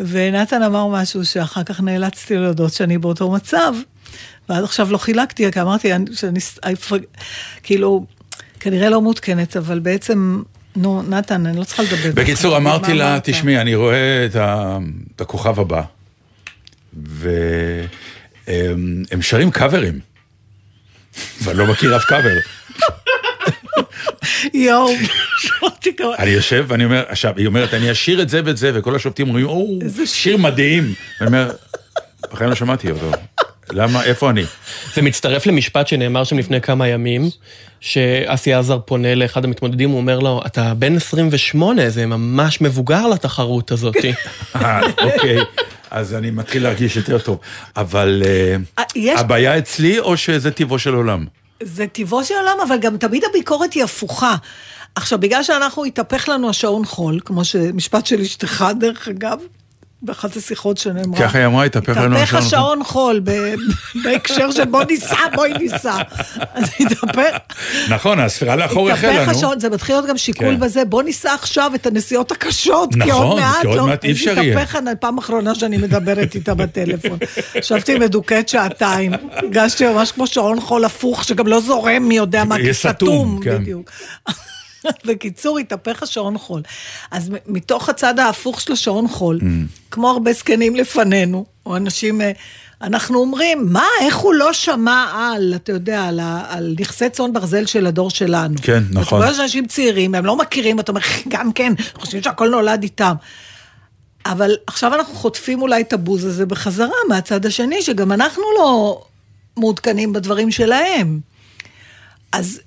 ונתן אמר משהו שאחר כך נאלצתי להודות שאני באותו מצב, ועד עכשיו לא חילקתי, כי אמרתי אני- שאני, כאילו, כנראה לא מעודכנת, אבל בעצם, נו, נתן, אני לא צריכה לדבר. בקיצור, אמרתי לה? תשמעי, אני רואה את ה- את הכוכב הבא, והם שרים קאברים, ואני לא מכיר אף קאבר. יואו. אני יושב ואני אומר, עכשיו, היא אומרת, אני אשיר את זה ואת זה, וכל השופטים אומרים, או, שיר מדהים. ואני אומר, בחיים לא שמעתי אותו. למה, איפה אני? זה מצטרף למשפט שנאמר שם לפני כמה ימים, שאסי עזר פונה לאחד המתמודדים, הוא אומר לו, אתה בן 28, זה ממש מבוגר לתחרות הזאת. אה, אוקיי, אז אני מתחיל להרגיש יותר טוב. אבל אה, אה, יש- הבעיה אצלי, או שזה טבעו של עולם? זה טבעו של עולם, אבל גם תמיד הביקורת היא הפוכה. עכשיו, בגלל שאנחנו, התהפך לנו השעון חול, כמו שמשפט של אשתך, דרך אגב, באחת השיחות שנאמרה. ככה היא אמרה, התהפך לנו התהפך השעון השעון חול, בהקשר של בוא ניסע, בואי ניסע. אז התהפך, נכון, הספירה לאחור החלה, התהפך נו. השעון, זה מתחיל להיות גם שיקול כן. בזה, בוא ניסע עכשיו את הנסיעות הקשות, כי נכון, עוד מעט כי עוד לא, מעט אי אפשר יהיה. התהפך פעם אחרונה שאני מדברת איתה בטלפון. ישבתי מדוכאת שעתיים, הרגשתי ממש כמו שעון חול הפוך, שגם לא זורם מי יודע מה, כי סתום, סתום, כן. בדיוק. בקיצור, התהפך השעון חול. אז מתוך הצד ההפוך של השעון חול, Mm. כמו הרבה זקנים לפנינו, או אנשים, אה, אנחנו אומרים, מה, איך הוא לא שמע על, אתה יודע, על, על נכסי צאן ברזל של הדור שלנו. כן, נכון. אתה רואה אנשים צעירים, הם לא מכירים, אתה אומר, גם כן, חושבים שהכל נולד איתם. אבל עכשיו אנחנו חוטפים אולי את הבוז הזה בחזרה מהצד השני, שגם אנחנו לא מעודכנים בדברים שלהם. אז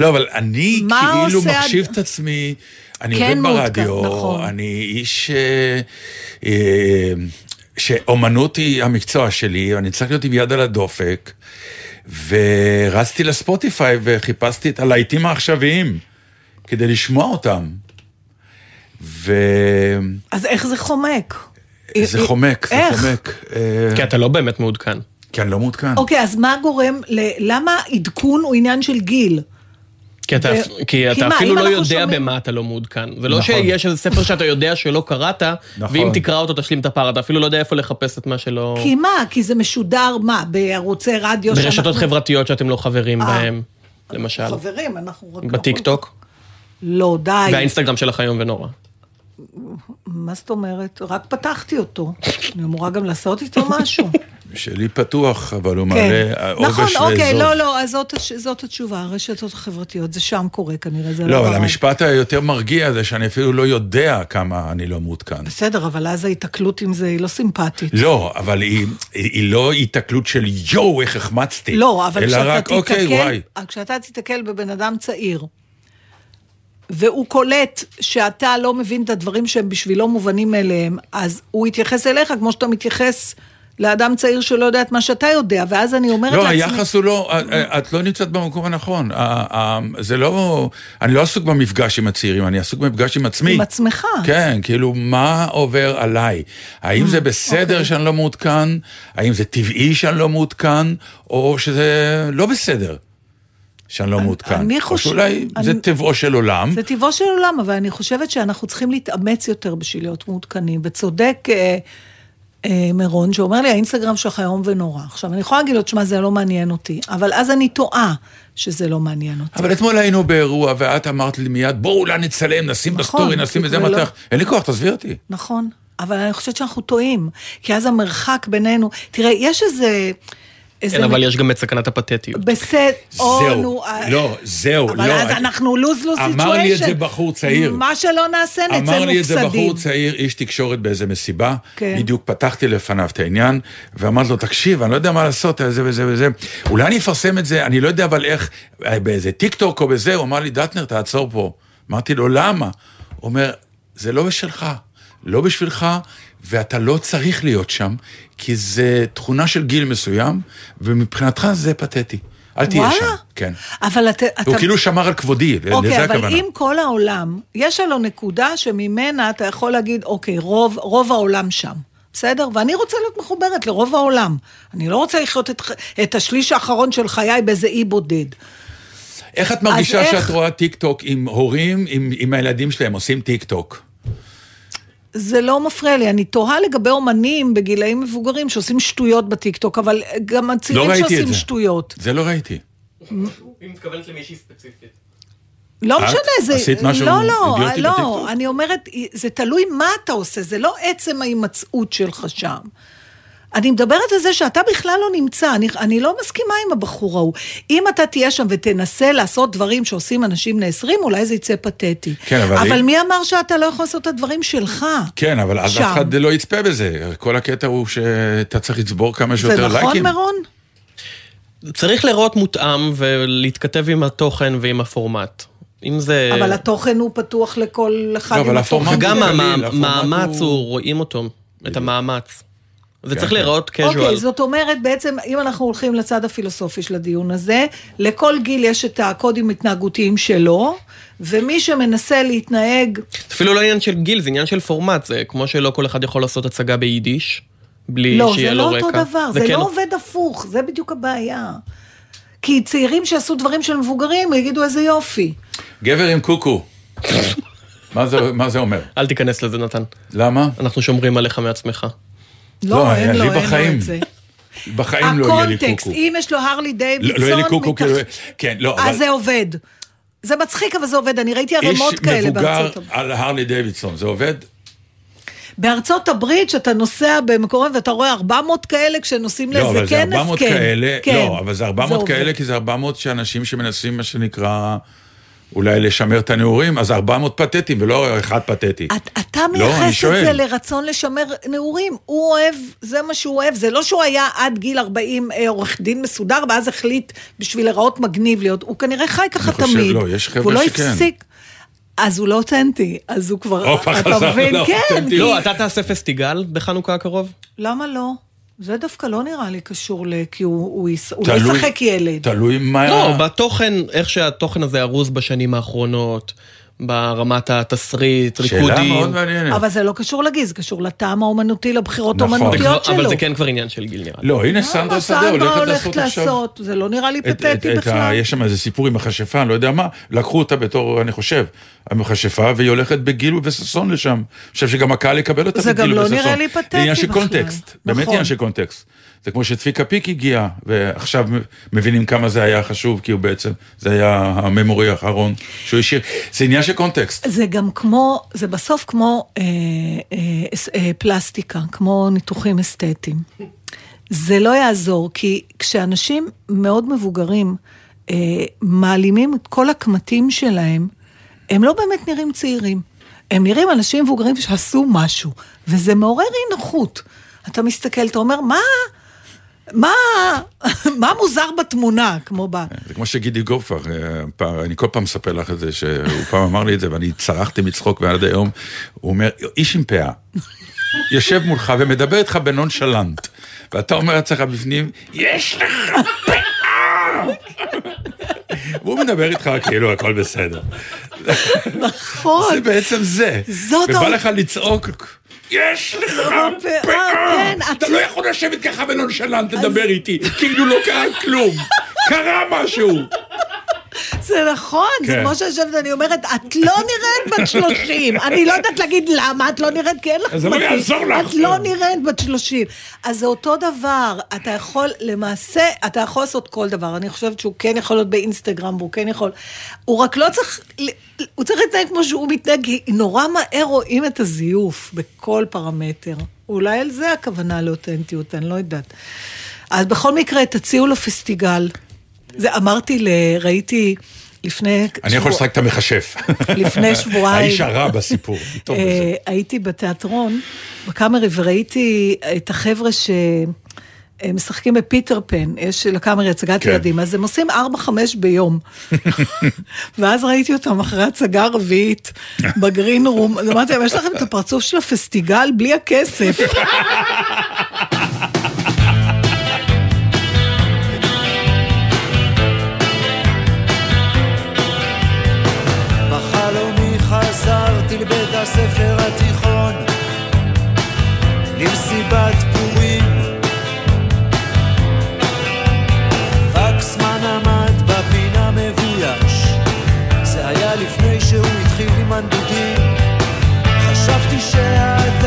לא, אבל אני כאילו מחשיב את עצמי, אני כן עובד ברדיו, נכון. אני איש... אה, אה, שאומנות היא המקצוע שלי, אני צריך להיות עם יד על הדופק, ורצתי לספוטיפיי וחיפשתי את הלהיטים העכשוויים, כדי לשמוע אותם. וזה אז איך זה חומק? חומק, זה איך? חומק. אה, כי אתה לא באמת מעודכן. כי אני לא מעודכן. אוקיי, אז מה גורם, ל- למה עדכון הוא עניין של גיל? כי אתה, ו- כי כי אתה מה, אפילו אם לא יודע שומעים- במה אתה לא מעודכן. זה לא נכון. שיש איזה ספר שאתה יודע שלא קראת, נכון. ואם תקרא אותו תשלים את הפער, אתה אפילו לא יודע איפה לחפש את מה שלא... כי מה? כי זה משודר, מה? בערוצי רדיו ברשתות שאנחנו- חברתיות שאתם לא חברים אה. בהם, למשל. חברים, אנחנו רק... בטיק טוק, לא, די. והאינסטגרם שלך איום ונורא. מה זאת אומרת? רק פתחתי אותו. אני אמורה גם לעשות איתו משהו. שלי פתוח, אבל הוא כן. מעלה עובש נכון, ואזוב. אוקיי, לא, לא, אז זאת, זאת התשובה, הרשתות החברתיות, זה שם קורה כנראה, זה לא... לא, אבל. המשפט היותר מרגיע זה שאני אפילו לא יודע כמה אני לא מעודכן. בסדר, אבל אז ההיתקלות עם זה היא לא סימפטית. לא, אבל היא, היא, היא לא היתקלות של יואו, איך החמצתי. לא, אבל כשאתה רק, אוקיי, תיתקל, וואי. כשאתה תיתקל בבן אדם צעיר, והוא קולט שאתה לא מבין את הדברים שהם בשבילו מובנים מאליהם, אז הוא יתייחס אליך כמו שאתה מתייחס לאדם צעיר שלא יודע את מה שאתה יודע, ואז אני אומרת לא, לעצמי... היחס הוא לא, את לא נמצאת במקום הנכון. ה- ה- זה לא, אני לא עסוק במפגש עם הצעירים, אני עסוק במפגש עם עצמי. עם עצמך. כן, כאילו, מה עובר עליי? האם זה בסדר אוקיי. שאני לא מעודכן? האם זה טבעי שאני לא מעודכן? או שזה לא בסדר שאני לא מעודכן? אני או חושב- שאולי אני- זה טבעו של עולם. זה טבעו של עולם, אבל אני חושבת שאנחנו צריכים להתאמץ יותר בשביל להיות מעודכנים. וצודק אה, אה, מירון, שאומר לי, האינסטגרם שלך איום ונורא. עכשיו, אני יכולה להגיד לו, תשמע, זה לא מעניין אותי, אבל אז אני טועה שזה לא מעניין אותי. אבל אתמול היינו באירוע, ואת אמרת לי מיד, בואו אולי נצלם, נשים נכון, בסטורי, נשים את זה ולא- מטח. אין לי כוח, תעזבי אותי. נכון, אבל אני חושבת שאנחנו טועים, כי אז המרחק בינינו, תראה, יש איזה... כן, אבל יש גם את סכנת הפתטיות. בסדר, או זהו, נו... אה, לא, זהו, אבל לא. אז אני- אנחנו lose lose situation. אמר לי את זה בחור צעיר. מה שלא נעשה נצא מופסדים. אמר לי את זה בחור צעיר, איש תקשורת באיזה מסיבה, כן. בדיוק פתחתי לפניו את העניין, ואמרתי לו, תקשיב, אני לא יודע מה לעשות, זה וזה וזה, אולי אני אפרסם את זה, אני לא יודע אבל איך, באיזה טיק טוק או בזה, הוא אמר לי, דטנר, תעצור פה. אמרתי לו, למה? הוא אומר, זה לא בשלך, לא בשבילך, ואתה לא צריך להיות שם, כי זה תכונה של גיל מסוים, ומבחינתך זה פתטי. אל תהיה וואלה? שם. כן. אבל אתה... אתה... הוא כאילו שמר על כבודי, אוקיי, לזה אבל הכוונה. אם כל העולם, יש עלו נקודה שממנה אתה יכול להגיד, אוקיי, רוב, רוב העולם שם. בסדר? ואני רוצה להיות מחוברת לרוב העולם. אני לא רוצה לחיות את, את השליש האחרון של חיי באיזה אי בודד. איך את מרגישה איך- שאת רואה טיקטוק עם הורים, עם, עם הילדים שלהם עושים טיקטוק? זה לא מפריע לי, אני תוהה לגבי אומנים בגילאים מבוגרים שעושים שטויות בטיקטוק, אבל גם הצעירים לא שעושים זה. שטויות. זה לא ראיתי. היא מתכוונת למישהי ספציפית. לא את משנה, זה... עשית משהו לא, לא, אידיוטי לא, בטיקטוק? אני אומרת, זה תלוי מה אתה עושה, זה לא עצם ההימצאות שלך שם. אני מדברת על זה שאתה בכלל לא נמצא, אני, אני לא מסכימה עם הבחור ההוא. אם אתה תהיה שם ותנסה לעשות דברים שעושים אנשים בני 20, אולי זה יצא פתטי. כן, אבל אבל אם- מי אמר שאתה לא יכול לעשות את הדברים שלך? כן, אבל אז. אף אחד לא יצפה בזה. כל הקטע הוא שאתה צריך לצבור כמה זה שיותר נכון, לייקים. מירון? צריך לראות מותאם ולהתכתב עם התוכן ועם הפורמט. אם זה... אבל התוכן הוא פתוח לכל אחד לא, עם אבל התוכן. הפורמט- וגם המאמץ הוא- הוא, רואים אותו, את המאמץ. זה כן, צריך כן. להיראות אוקיי, casual. זאת אומרת, בעצם, אם אנחנו הולכים לצד הפילוסופי של הדיון הזה, לכל גיל יש את הקודים ההתנהגותיים שלו, ומי שמנסה להתנהג, זה אפילו לא עניין של גיל, זה עניין של פורמט, זה כמו שלא כל אחד יכול לעשות הצגה ביידיש, בלי לא, שיהיה זה לו לא רקע. אותו דבר, זה כן- לא עובד הפוך, זה בדיוק הבעיה. כי צעירים שעשו דברים של מבוגרים, יגידו איזה יופי. גבר עם קוקו. מה זה- מה זה אומר? אל תיכנס לזה, נתן. למה? אנחנו שומרים עליך מעצמך. לא, לא, אין לו, אין לו. את זה. בחיים לא יהיה לי הקונטקסט, קוקו. אם יש לו הרלי לא לא יהיה לי דיווידסון, קוקו, מתח- כאילו, כן, לא, אבל אז זה עובד. זה מצחיק, אבל זה עובד. אני ראיתי איש ערימות כאלה מבוגר בארצות הברית. על הרלי דיווידסון, זה עובד? בארצות הברית, שאתה נוסע במקומות ואתה רואה 400 כאלה כשנוסעים לא, לאיזה אבל זה כנס, 400 כן, כאלה, כן, לא, אבל זה 400 עובד. כאלה, כי זה 400 שאנשים שמנסים, מה שנקרא, אולי לשמר את הנעורים, אז 400 פתטיים ולא אחד פתטי. את, אתה לא, מייחס את שואל. זה לרצון לשמר נעורים. הוא אוהב, זה מה שהוא אוהב. זה לא שהוא היה עד גיל 40 אה, עורך דין מסודר, ואז החליט בשביל להיראות מגניב להיות. הוא כנראה חי ככה אני חושב, תמיד. לא, יש חבר'ה לא שכן. הפסיק. אז הוא לא אותנטי, אז הוא כבר, אתה חזר מבין? כן, לאותנטיות. כי- לא, אתה תעשה פסטיגל בחנוכה הקרוב? למה לא? זה דווקא לא נראה לי קשור ל... כי הוא, הוא, יש... הוא לא תלוי- ישחק ילד. תלוי מה... לא, בתוכן, איך שהתוכן הזה ארוז בשנים האחרונות, ברמת התסריט, שאלה ריקודים. מאוד מעניינת. אבל זה לא קשור לגיל, זה קשור לטעם האומנותי, לבחירות נכון. האומנותיות כבר- שלו. אבל זה כן כבר עניין של גיל נראה לי. לא, הנה סנדרה מה שדה הולכת לעשות עכשיו... זה לא נראה לי פתטי בכלל. יש שם איזה סיפור עם מכשפה, אני לא יודע מה, לקחו אותה בתור, אני חושב, המכשפה, והיא הולכת בגילו וששון לשם. אני חושב שגם הקהל יקבל אותה זה גם לא. נראה לי פתטי זה עניין של בכלל. קונטקסט, באמת נכון. עניין של קונטקסט. זה כמו שצביקה פיק הגיע, ועכשיו מבינים כמה זה היה חשוב, כי הוא בעצם, זה היה הממורי האחרון שהוא השאיר. זה עניין של קונטקסט. זה גם כמו, זה בסוף כמו אה, אה, אס- אה, פלסטיקה, כמו ניתוחים אסתטיים. זה לא יעזור, כי כשאנשים מאוד מבוגרים אה, מעלימים את כל הקמטים שלהם, הם לא באמת נראים צעירים. הם נראים אנשים מבוגרים שעשו משהו, וזה מעורר אי נוחות. אתה מסתכל, אתה אומר, מה... מה, מה מוזר בתמונה, כמו ב... זה כמו שגידי גופר, אה, אני כל פעם מספר לך את זה, שהוא פעם אמר לי את זה, ואני צרחתי מצחוק ועד היום, הוא אומר, איש עם פאה, יושב מולך ומדבר איתך בנונשלנט, ואתה אומר לעצמך בפנים, יש לך פאה! והוא מדבר איתך כאילו הכל בסדר. נכון. זה בעצם זה. זאת ובא לך לצעוק, יש לך פאה! כן, אתה את- לא יכול לשבת ככה בנונשלנט לדבר איתי, כאילו לא קרה כלום. קרה משהו. זה נכון, זה כן. כמו שיושבת, אני אומרת, את לא נראית בת 30. אני לא יודעת להגיד למה את לא נראית, כי אין לך זה לא. יעזור לך. את לא נראית בת 30. אז זה אותו דבר, אתה יכול, למעשה, אתה יכול לעשות כל דבר. אני חושבת שהוא כן יכול להיות באינסטגרם, והוא כן יכול... הוא רק לא צריך, הוא צריך להתנהג כמו שהוא מתנהג, כי נורא מהר רואים את הזיוף בכל פרמטר. אולי על זה הכוונה לאותנטיות, אני לא יודעת. אז בכל מקרה, תציעו לו פסטיגל. זה אמרתי, ל... ראיתי לפני... אני יכול לשחק את המכשף. לפני שבועיים. האיש הרע בסיפור. טוב בזה. אה, הייתי בתיאטרון, בקאמרי, וראיתי את החבר'ה ש... משחקים בפיטר פן, יש לקאמרי הצגת כן. ילדים, אז הם עושים 4-5 ביום. ואז ראיתי אותם אחרי הצגה רביעית בגרין רום, אז אמרתי להם, יש לכם את הפרצוף של הפסטיגל בלי הכסף. חזרתי לבית הספר התיכון למסיבת פורים. וקסמן עמד בפינה מבויש זה היה לפני שהוא התחיל עם הנדודים. חשבתי שאתה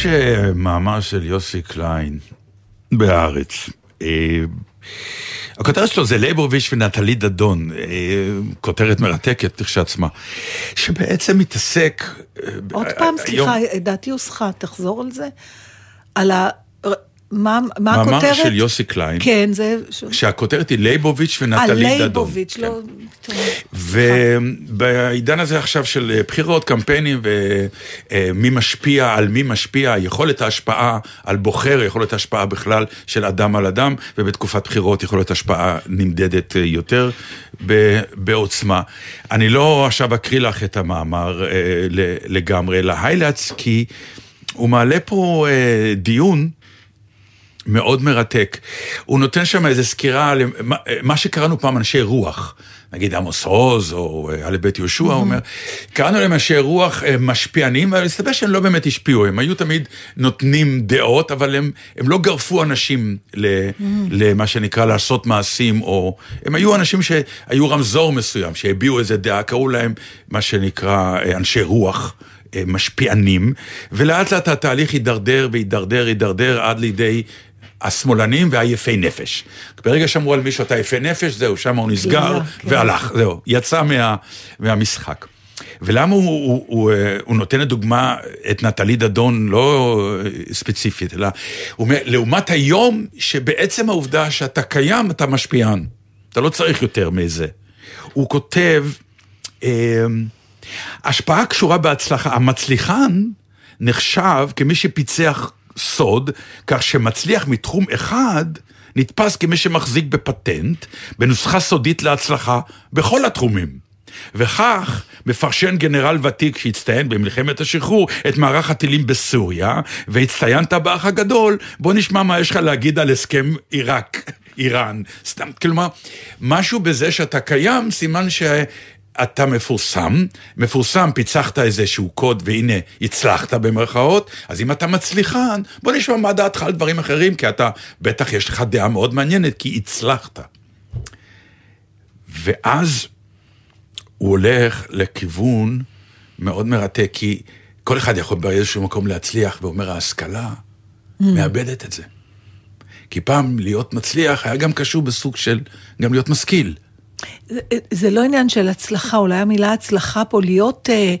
יש אה, מאמר של יוסי קליין בהארץ. אה, הכותרת שלו זה לייבוביץ' ונטלי דדון, אה, כותרת מרתקת כשעצמה, שבעצם מתעסק... עוד פעם, היום- סליחה, דעתי הוסחה, תחזור על זה. על. מה מה מאמר הכותרת? של יוסי קליין, כן, זה... ש- שהכותרת היא לייבוביץ' אה, ונטלי דדון. לייבוביץ', כן. לא... טוב. ובעידן הזה עכשיו של אה, בחירות, קמפיינים ומי משפיע על מי משפיע, יכולת ההשפעה על בוחר, יכולת ההשפעה בכלל של אדם על אדם, ובתקופת בחירות יכולת השפעה נמדדת אה, יותר בעוצמה. אני לא עכשיו אקריא לך את המאמר אה, לגמרי, אלא highlights, כי הוא מעלה פה אה, דיון. מאוד מרתק. הוא נותן שם איזו סקירה על מה- שקראנו פעם אנשי רוח. נגיד עמוס עוז או אה, א' ב' יהושע, הוא אומר, קראנו להם אנשי רוח אה, משפיענים, אבל מסתבר שהם לא באמת השפיעו, הם היו תמיד נותנים דעות, אבל הם, הם לא גרפו אנשים ל, למה שנקרא לעשות מעשים, או הם היו אנשים שהיו רמזור מסוים, שהביעו איזה דעה, קראו להם מה שנקרא אה, אנשי רוח. משפיענים, ולאט לאט התהליך הידרדר והידרדר, הידרדר עד לידי השמאלנים והיפי נפש. ברגע שאמרו על מישהו אתה יפה נפש, זהו, שם הוא נסגר כן. והלך, זהו, יצא מה, מהמשחק. ולמה הוא, הוא, הוא, אה, הוא נותן לדוגמה את נטלי דדון, לא אה, ספציפית, אלא הוא אומר, לעומת היום, שבעצם העובדה שאתה קיים, אתה משפיען. אתה לא צריך יותר מזה. הוא כותב, אה, השפעה קשורה בהצלחה. המצליחן נחשב כמי שפיצח סוד, כך שמצליח מתחום אחד נתפס כמי שמחזיק בפטנט, בנוסחה סודית להצלחה בכל התחומים. וכך מפרשן גנרל ותיק שהצטיין במלחמת השחרור את מערך הטילים בסוריה, והצטיינת באח הגדול, בוא נשמע מה יש לך להגיד על הסכם עיראק, איראן. סתם, כלומר, משהו בזה שאתה קיים, סימן ש... אתה מפורסם, מפורסם, פיצחת איזשהו קוד והנה הצלחת במרכאות, אז אם אתה מצליחן, בוא נשמע מה דעתך על דברים אחרים, כי אתה, בטח יש לך דעה מאוד מעניינת, כי הצלחת. ואז הוא הולך לכיוון מאוד מרתק, כי כל אחד יכול באיזשהו מקום להצליח, ואומר ההשכלה מאבדת את זה. כי פעם להיות מצליח היה גם קשור בסוג של גם להיות משכיל. זה, זה לא עניין של הצלחה, אולי המילה הצלחה פה להיות אה,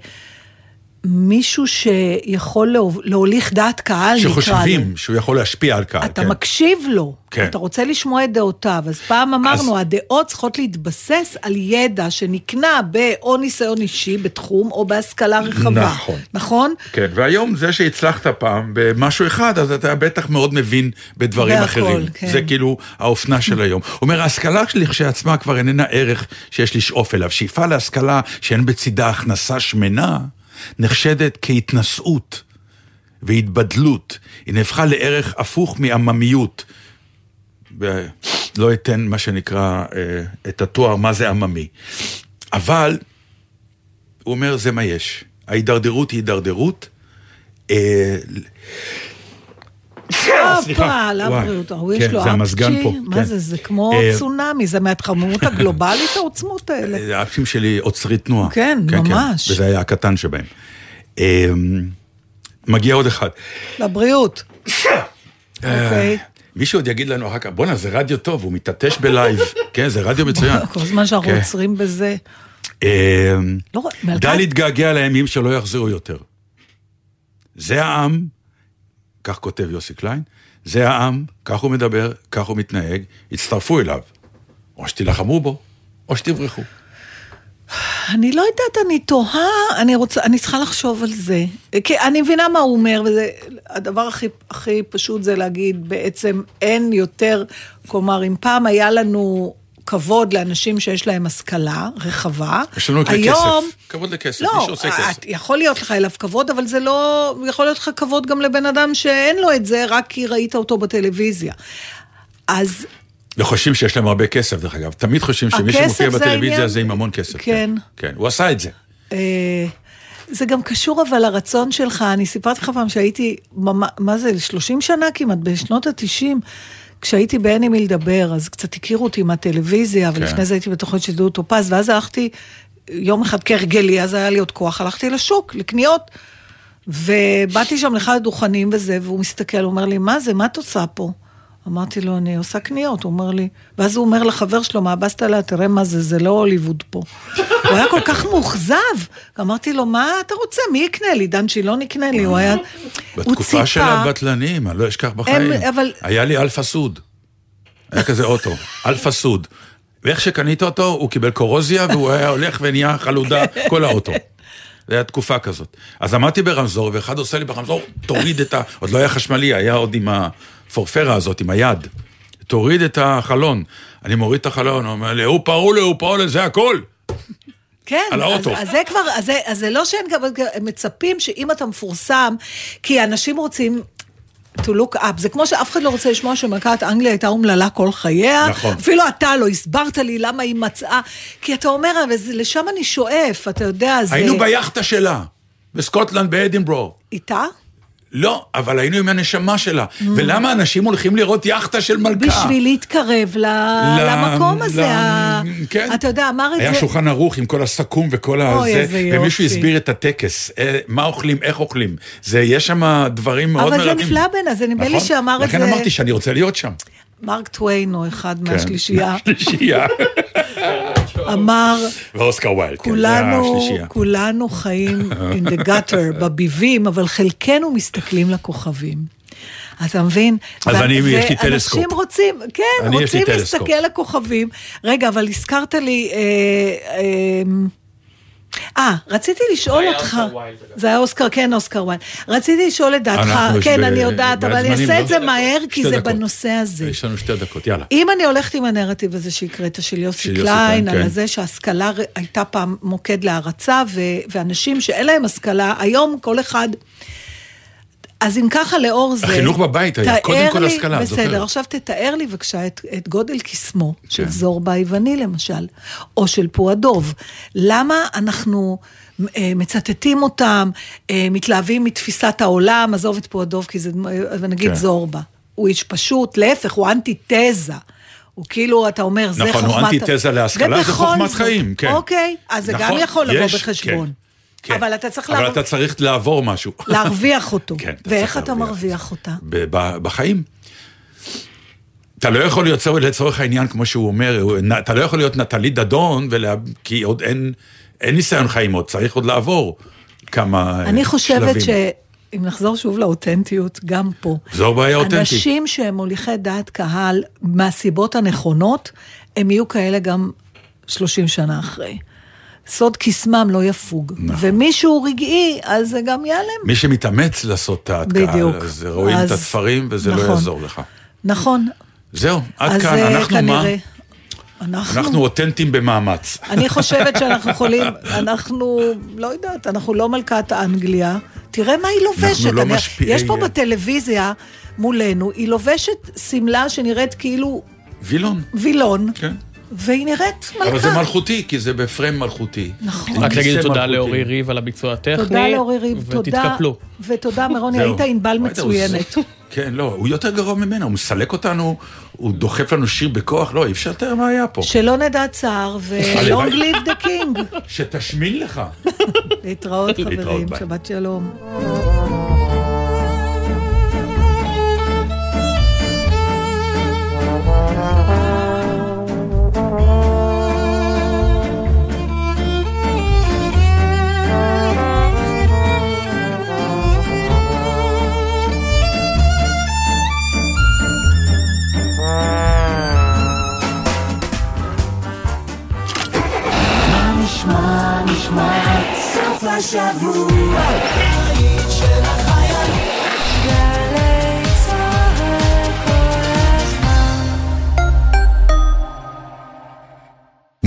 מישהו שיכול להוליך דעת קהל, נקרא לו. שחושבים שהוא יכול להשפיע על קהל. אתה כן. מקשיב לו, כן. אתה רוצה לשמוע את דעותיו. אז פעם אמרנו, אז- הדעות צריכות להתבסס על ידע שנקנה באו ניסיון אישי בתחום או בהשכלה רחבה. נכון. נכון? כן, והיום זה שהצלחת פעם במשהו אחד, אז אתה בטח מאוד מבין בדברים בהכל, אחרים. כן. זה כאילו האופנה של היום. הוא אומר, ההשכלה שלי כשלעצמה כבר איננה ערך שיש לשאוף אליו. שאיפה להשכלה שאין בצידה הכנסה שמנה, נחשדת כהתנשאות והתבדלות. היא נהפכה לערך הפוך מעממיות. ולא אתן מה שנקרא אה, את התואר מה זה עממי. אבל הוא אומר, זה מה יש. ההידרדרות היא הידרדרות. אה, הופה, לבריאות, וואי, ההוא יש כן, לו אפצ'י, מה כן. זה, זה כמו אה, צונאמי, זה מההתחממות הגלובלית העוצמות האלה. האפים שלי עוצרי תנועה. כן, ממש. וזה היה הקטן שבהם. אה, מגיע עוד אחד. לבריאות. אוקיי. מישהו עוד יגיד לנו אחר כך, בואנה, זה רדיו טוב, הוא מתעטש בלייב. כן, זה רדיו מצוין. כל זמן שאנחנו כן. עוצרים בזה. אה, לא דע להתגעגע לימים שלא יחזרו יותר. זה העם, כך כותב יוסי קליין, זה העם, כך הוא מדבר, כך הוא מתנהג, הצטרפו אליו. או שתילחמו בו, או שתברחו. אני לא יודעת, אני תוהה, אני רוצה, אני צריכה לחשוב על זה. כי אני מבינה מה הוא אומר, וזה, הדבר הכי, הכי פשוט זה להגיד, בעצם אין יותר, כלומר, אם פעם היה לנו כבוד לאנשים שיש להם השכלה רחבה, יש לנו היום... כסף. כבוד לכסף, לא, מי שעושה כסף. את, יכול להיות לך אליו כבוד, אבל זה לא, יכול להיות לך כבוד גם לבן אדם שאין לו את זה, רק כי ראית אותו בטלוויזיה. אז לא חושבים שיש להם הרבה כסף, דרך אגב. תמיד חושבים שמי שמופיע זה בטלוויזיה העניין. זה עם המון כסף. כן. כן, הוא עשה את זה. אה, זה גם קשור אבל לרצון שלך, אני סיפרתי לך פעם שהייתי, מה, מה זה, 30 שנה כמעט, בשנות ה-90, כשהייתי באין עם מי לדבר, אז קצת הכירו אותי מהטלוויזיה, כן. ולפני זה הייתי בתוכנית של דודו טופז, ואז הלכתי, יום אחד כהרגלי, אז היה לי עוד כוח, הלכתי לשוק, לקניות, ובאתי שם לאחד הדוכנים וזה, והוא מסתכל, הוא אומר לי, מה זה, מה את עושה פה? אמרתי לו, אני עושה קניות, הוא אומר לי, ואז הוא אומר לחבר שלו, מה הבסטלה, תראה מה זה, זה לא הוליווד פה. הוא היה כל כך מאוכזב. אמרתי לו, מה אתה רוצה, מי יקנה לי? דן שילון יקנה לי, הוא היה... בתקופה של הבטלנים, אני לא אשכח בחיים. אבל- היה לי אלפה סוד. היה כזה אוטו, אלפה סוד. ואיך שקנית אותו, הוא קיבל קורוזיה, והוא היה הולך ונהיה חלודה כל האוטו. זה היה תקופה כזאת. אז עמדתי ברמזור, ואחד עושה לי ברמזור, תוריד את ה... עוד לא היה חשמלי, היה עוד עם הפורפרה הזאת, עם היד. תוריד את החלון. אני מוריד את החלון, הוא אומר לי, הוא פאולה, הוא פאולה, זה הכל. כן, על האוטו. אז, אז זה כבר, אז זה, אז זה לא שהם גם מצפים שאם אתה מפורסם, כי אנשים רוצים... to look up, זה כמו שאף אחד לא רוצה לשמוע שמלכת אנגליה הייתה אומללה כל חייה. נכון. אפילו אתה לא הסברת לי למה היא מצאה, כי אתה אומר, לשם אני שואף, אתה יודע, זה... היינו ביאכטה שלה, בסקוטלנד, באדינברו. איתה? לא, אבל היינו עם הנשמה שלה. ולמה אנשים הולכים לראות יאכטה של מלכה? בשביל להתקרב ל... ל- למקום הזה. ל- ה- כן. אתה יודע, אמר את היה זה... שולחן ערוך עם כל הסכו"ם וכל אוי, הזה, איזה ומישהו יופי. הסביר את הטקס, אה, מה אוכלים, איך אוכלים. זה, יש שם דברים מאוד אבל מרבים. זה נפלא בעיניי, זה נדמה לי נכון? שאמר את לכן זה- אמרתי שאני רוצה להיות שם. מרק טוויין או אחד כן. מהשלישייה, שלישייה. אמר... ואוסקר ויילד, כן, כולנו, השלישייה. כולנו חיים in the gutter, בביבים, אבל חלקנו מסתכלים לכוכבים. אתה מבין? אז ו- אני, יש לי טלסקופ. ואנשים רוצים, כן, רוצים. להסתכל לכוכבים. רגע, אבל הזכרת לי... אה, אה, אה, רציתי לשאול אותך. זה היה אוסקר, כן, אוסקר ויילד. רציתי לשאול את דעתך, כן, אני יודעת, אבל אני אעשה לא? את זה מהר, כי זה. בנושא הזה. יש לנו שתי דקות, יאללה. אם אני הולכת עם הנרטיב הזה שהקראת של יוסי קליין, על כן. זה שההשכלה ר- הייתה פעם מוקד להערצה, ואנשים שאין להם השכלה, היום כל אחד... אז אם ככה, לאור זה... החינוך בבית היה, קודם כל לי- השכלה, בסדר, זוכרת. עכשיו תתאר לי בבקשה את, את גודל קסמו של כן. זורבה היווני למשל, או של פועדוב. למה אנחנו אה, מצטטים אותם, אה, מתלהבים מתפיסת העולם, עזוב את פועדוב, כי זה, אה, נגיד כן. זורבה. הוא איש פשוט, להפך, הוא אנטיתזה. הוא כאילו, אתה אומר, זה נכון, חוכמת... הוא אנטיתזה להשכלה, זה חוכמת זאת- חיים, כן. אוקיי, אז זה גם נכון, יכול לבוא יש, בחשבון. כן, כן. אבל אתה צריך אבל לעבור- אתה צריך לעבור משהו. להרוויח אותו. כן, אתה ואיך אתה. מרוויח אותה? בחיים. אתה לא יכול להיות צורך- לצורך העניין, כמו שהוא אומר, אתה לא יכול להיות נטלי דדון, ולה... כי עוד אין, אין ניסיון חיים עוד, צריך עוד לעבור כמה אה, אני חושבת שלבים. שאם נחזור שוב לאותנטיות, גם פה. זו בעיה אותנטית. אנשים שהם מוליכי דעת קהל מהסיבות הנכונות, הם יהיו כאלה גם 30 שנה אחרי. סוד קסמם לא יפוג. נכון. ומישהו רגעי, אז זה גם ייעלם. מי שמתאמץ לעשות קהל, בדיוק. אז רואים את אז- הספרים וזה לא נכון. יעזור לך. נכון. זהו, עד אז כאן, אה, אנחנו מה? כנראה- אנחנו... אנחנו אותנטיים במאמץ. אני חושבת שאנחנו יכולים, אנחנו, לא יודעת, אנחנו לא מלכת אנגליה. תראה מה היא לובשת. אנחנו לא אני- משפיעי- יש פה בטלוויזיה מולנו, היא לובשת שמלה שנראית כאילו וילון, וילון, כן. והיא נראית מלכה. אבל זה מלכותי, כי זה בפריים מלכותי. נכון. רק נגיד תודה. לאורי ריב על הביצוע הטכני. תודה לאורי ריב, תודה. ותתקפלו. ותודה מרוני. היית ענבל מצוינת. כן, לא, הוא יותר גרוע ממנה, הוא מסלק אותנו, הוא דוחף לנו שיר בכוח, לא, אי אפשר לתאר מה היה פה. שלא נדע צער, ו-Long live the king. שתשמין לך. להתראות חברים, להתראות, ביי. שבת שלום.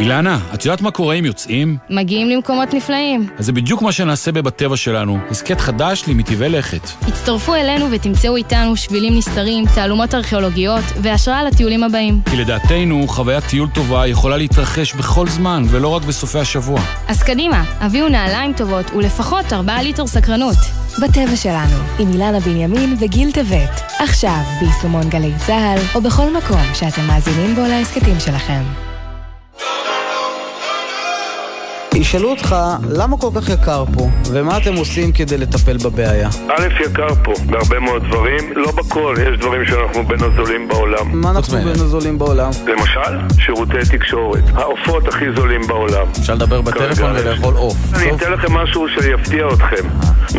אילנה, את יודעת מה קורה אם יוצאים? מגיעים למקומות נפלאים. אז זה בדיוק מה שנעשה בבטבע שלנו, הסכת חדש למטבעי לכת. הצטרפו אלינו ותמצאו איתנו שבילים נסתרים, תעלומות ארכיאולוגיות והשראה לטיולים הבאים. כי לדעתנו, חוויית טיול טובה יכולה להתרחש בכל זמן, ולא רק בסופי השבוע. אז קדימה, הביאו נעליים טובות ולפחות 4 ליטר סקרנות. בטבע שלנו, עם אילנה בנימין וגיל טבת. עכשיו, ביישומון גלי צה"ל, או בכל מקום שאתם מאזינים בו להסכתים שלכם. ישאלו אותך, למה כל כך יקר פה? ומה אתם עושים כדי לטפל בבעיה? א', יקר פה, בהרבה מאוד דברים, לא בכל, יש דברים שאנחנו בין הזולים בעולם. מה אנחנו בין הזולים בעולם? למשל, שירותי תקשורת. העופות הכי זולים בעולם. אפשר לדבר בטלפון ולאכול עוף. אני אתן לכם משהו שיפתיע אתכם.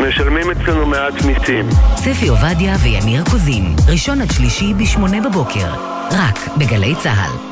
משלמים אצלנו מעט מיסים. ספי עובדיה ויניר קוזין, ראשון עד שלישי בשמונה בבוקר, רק בגלי צה"ל.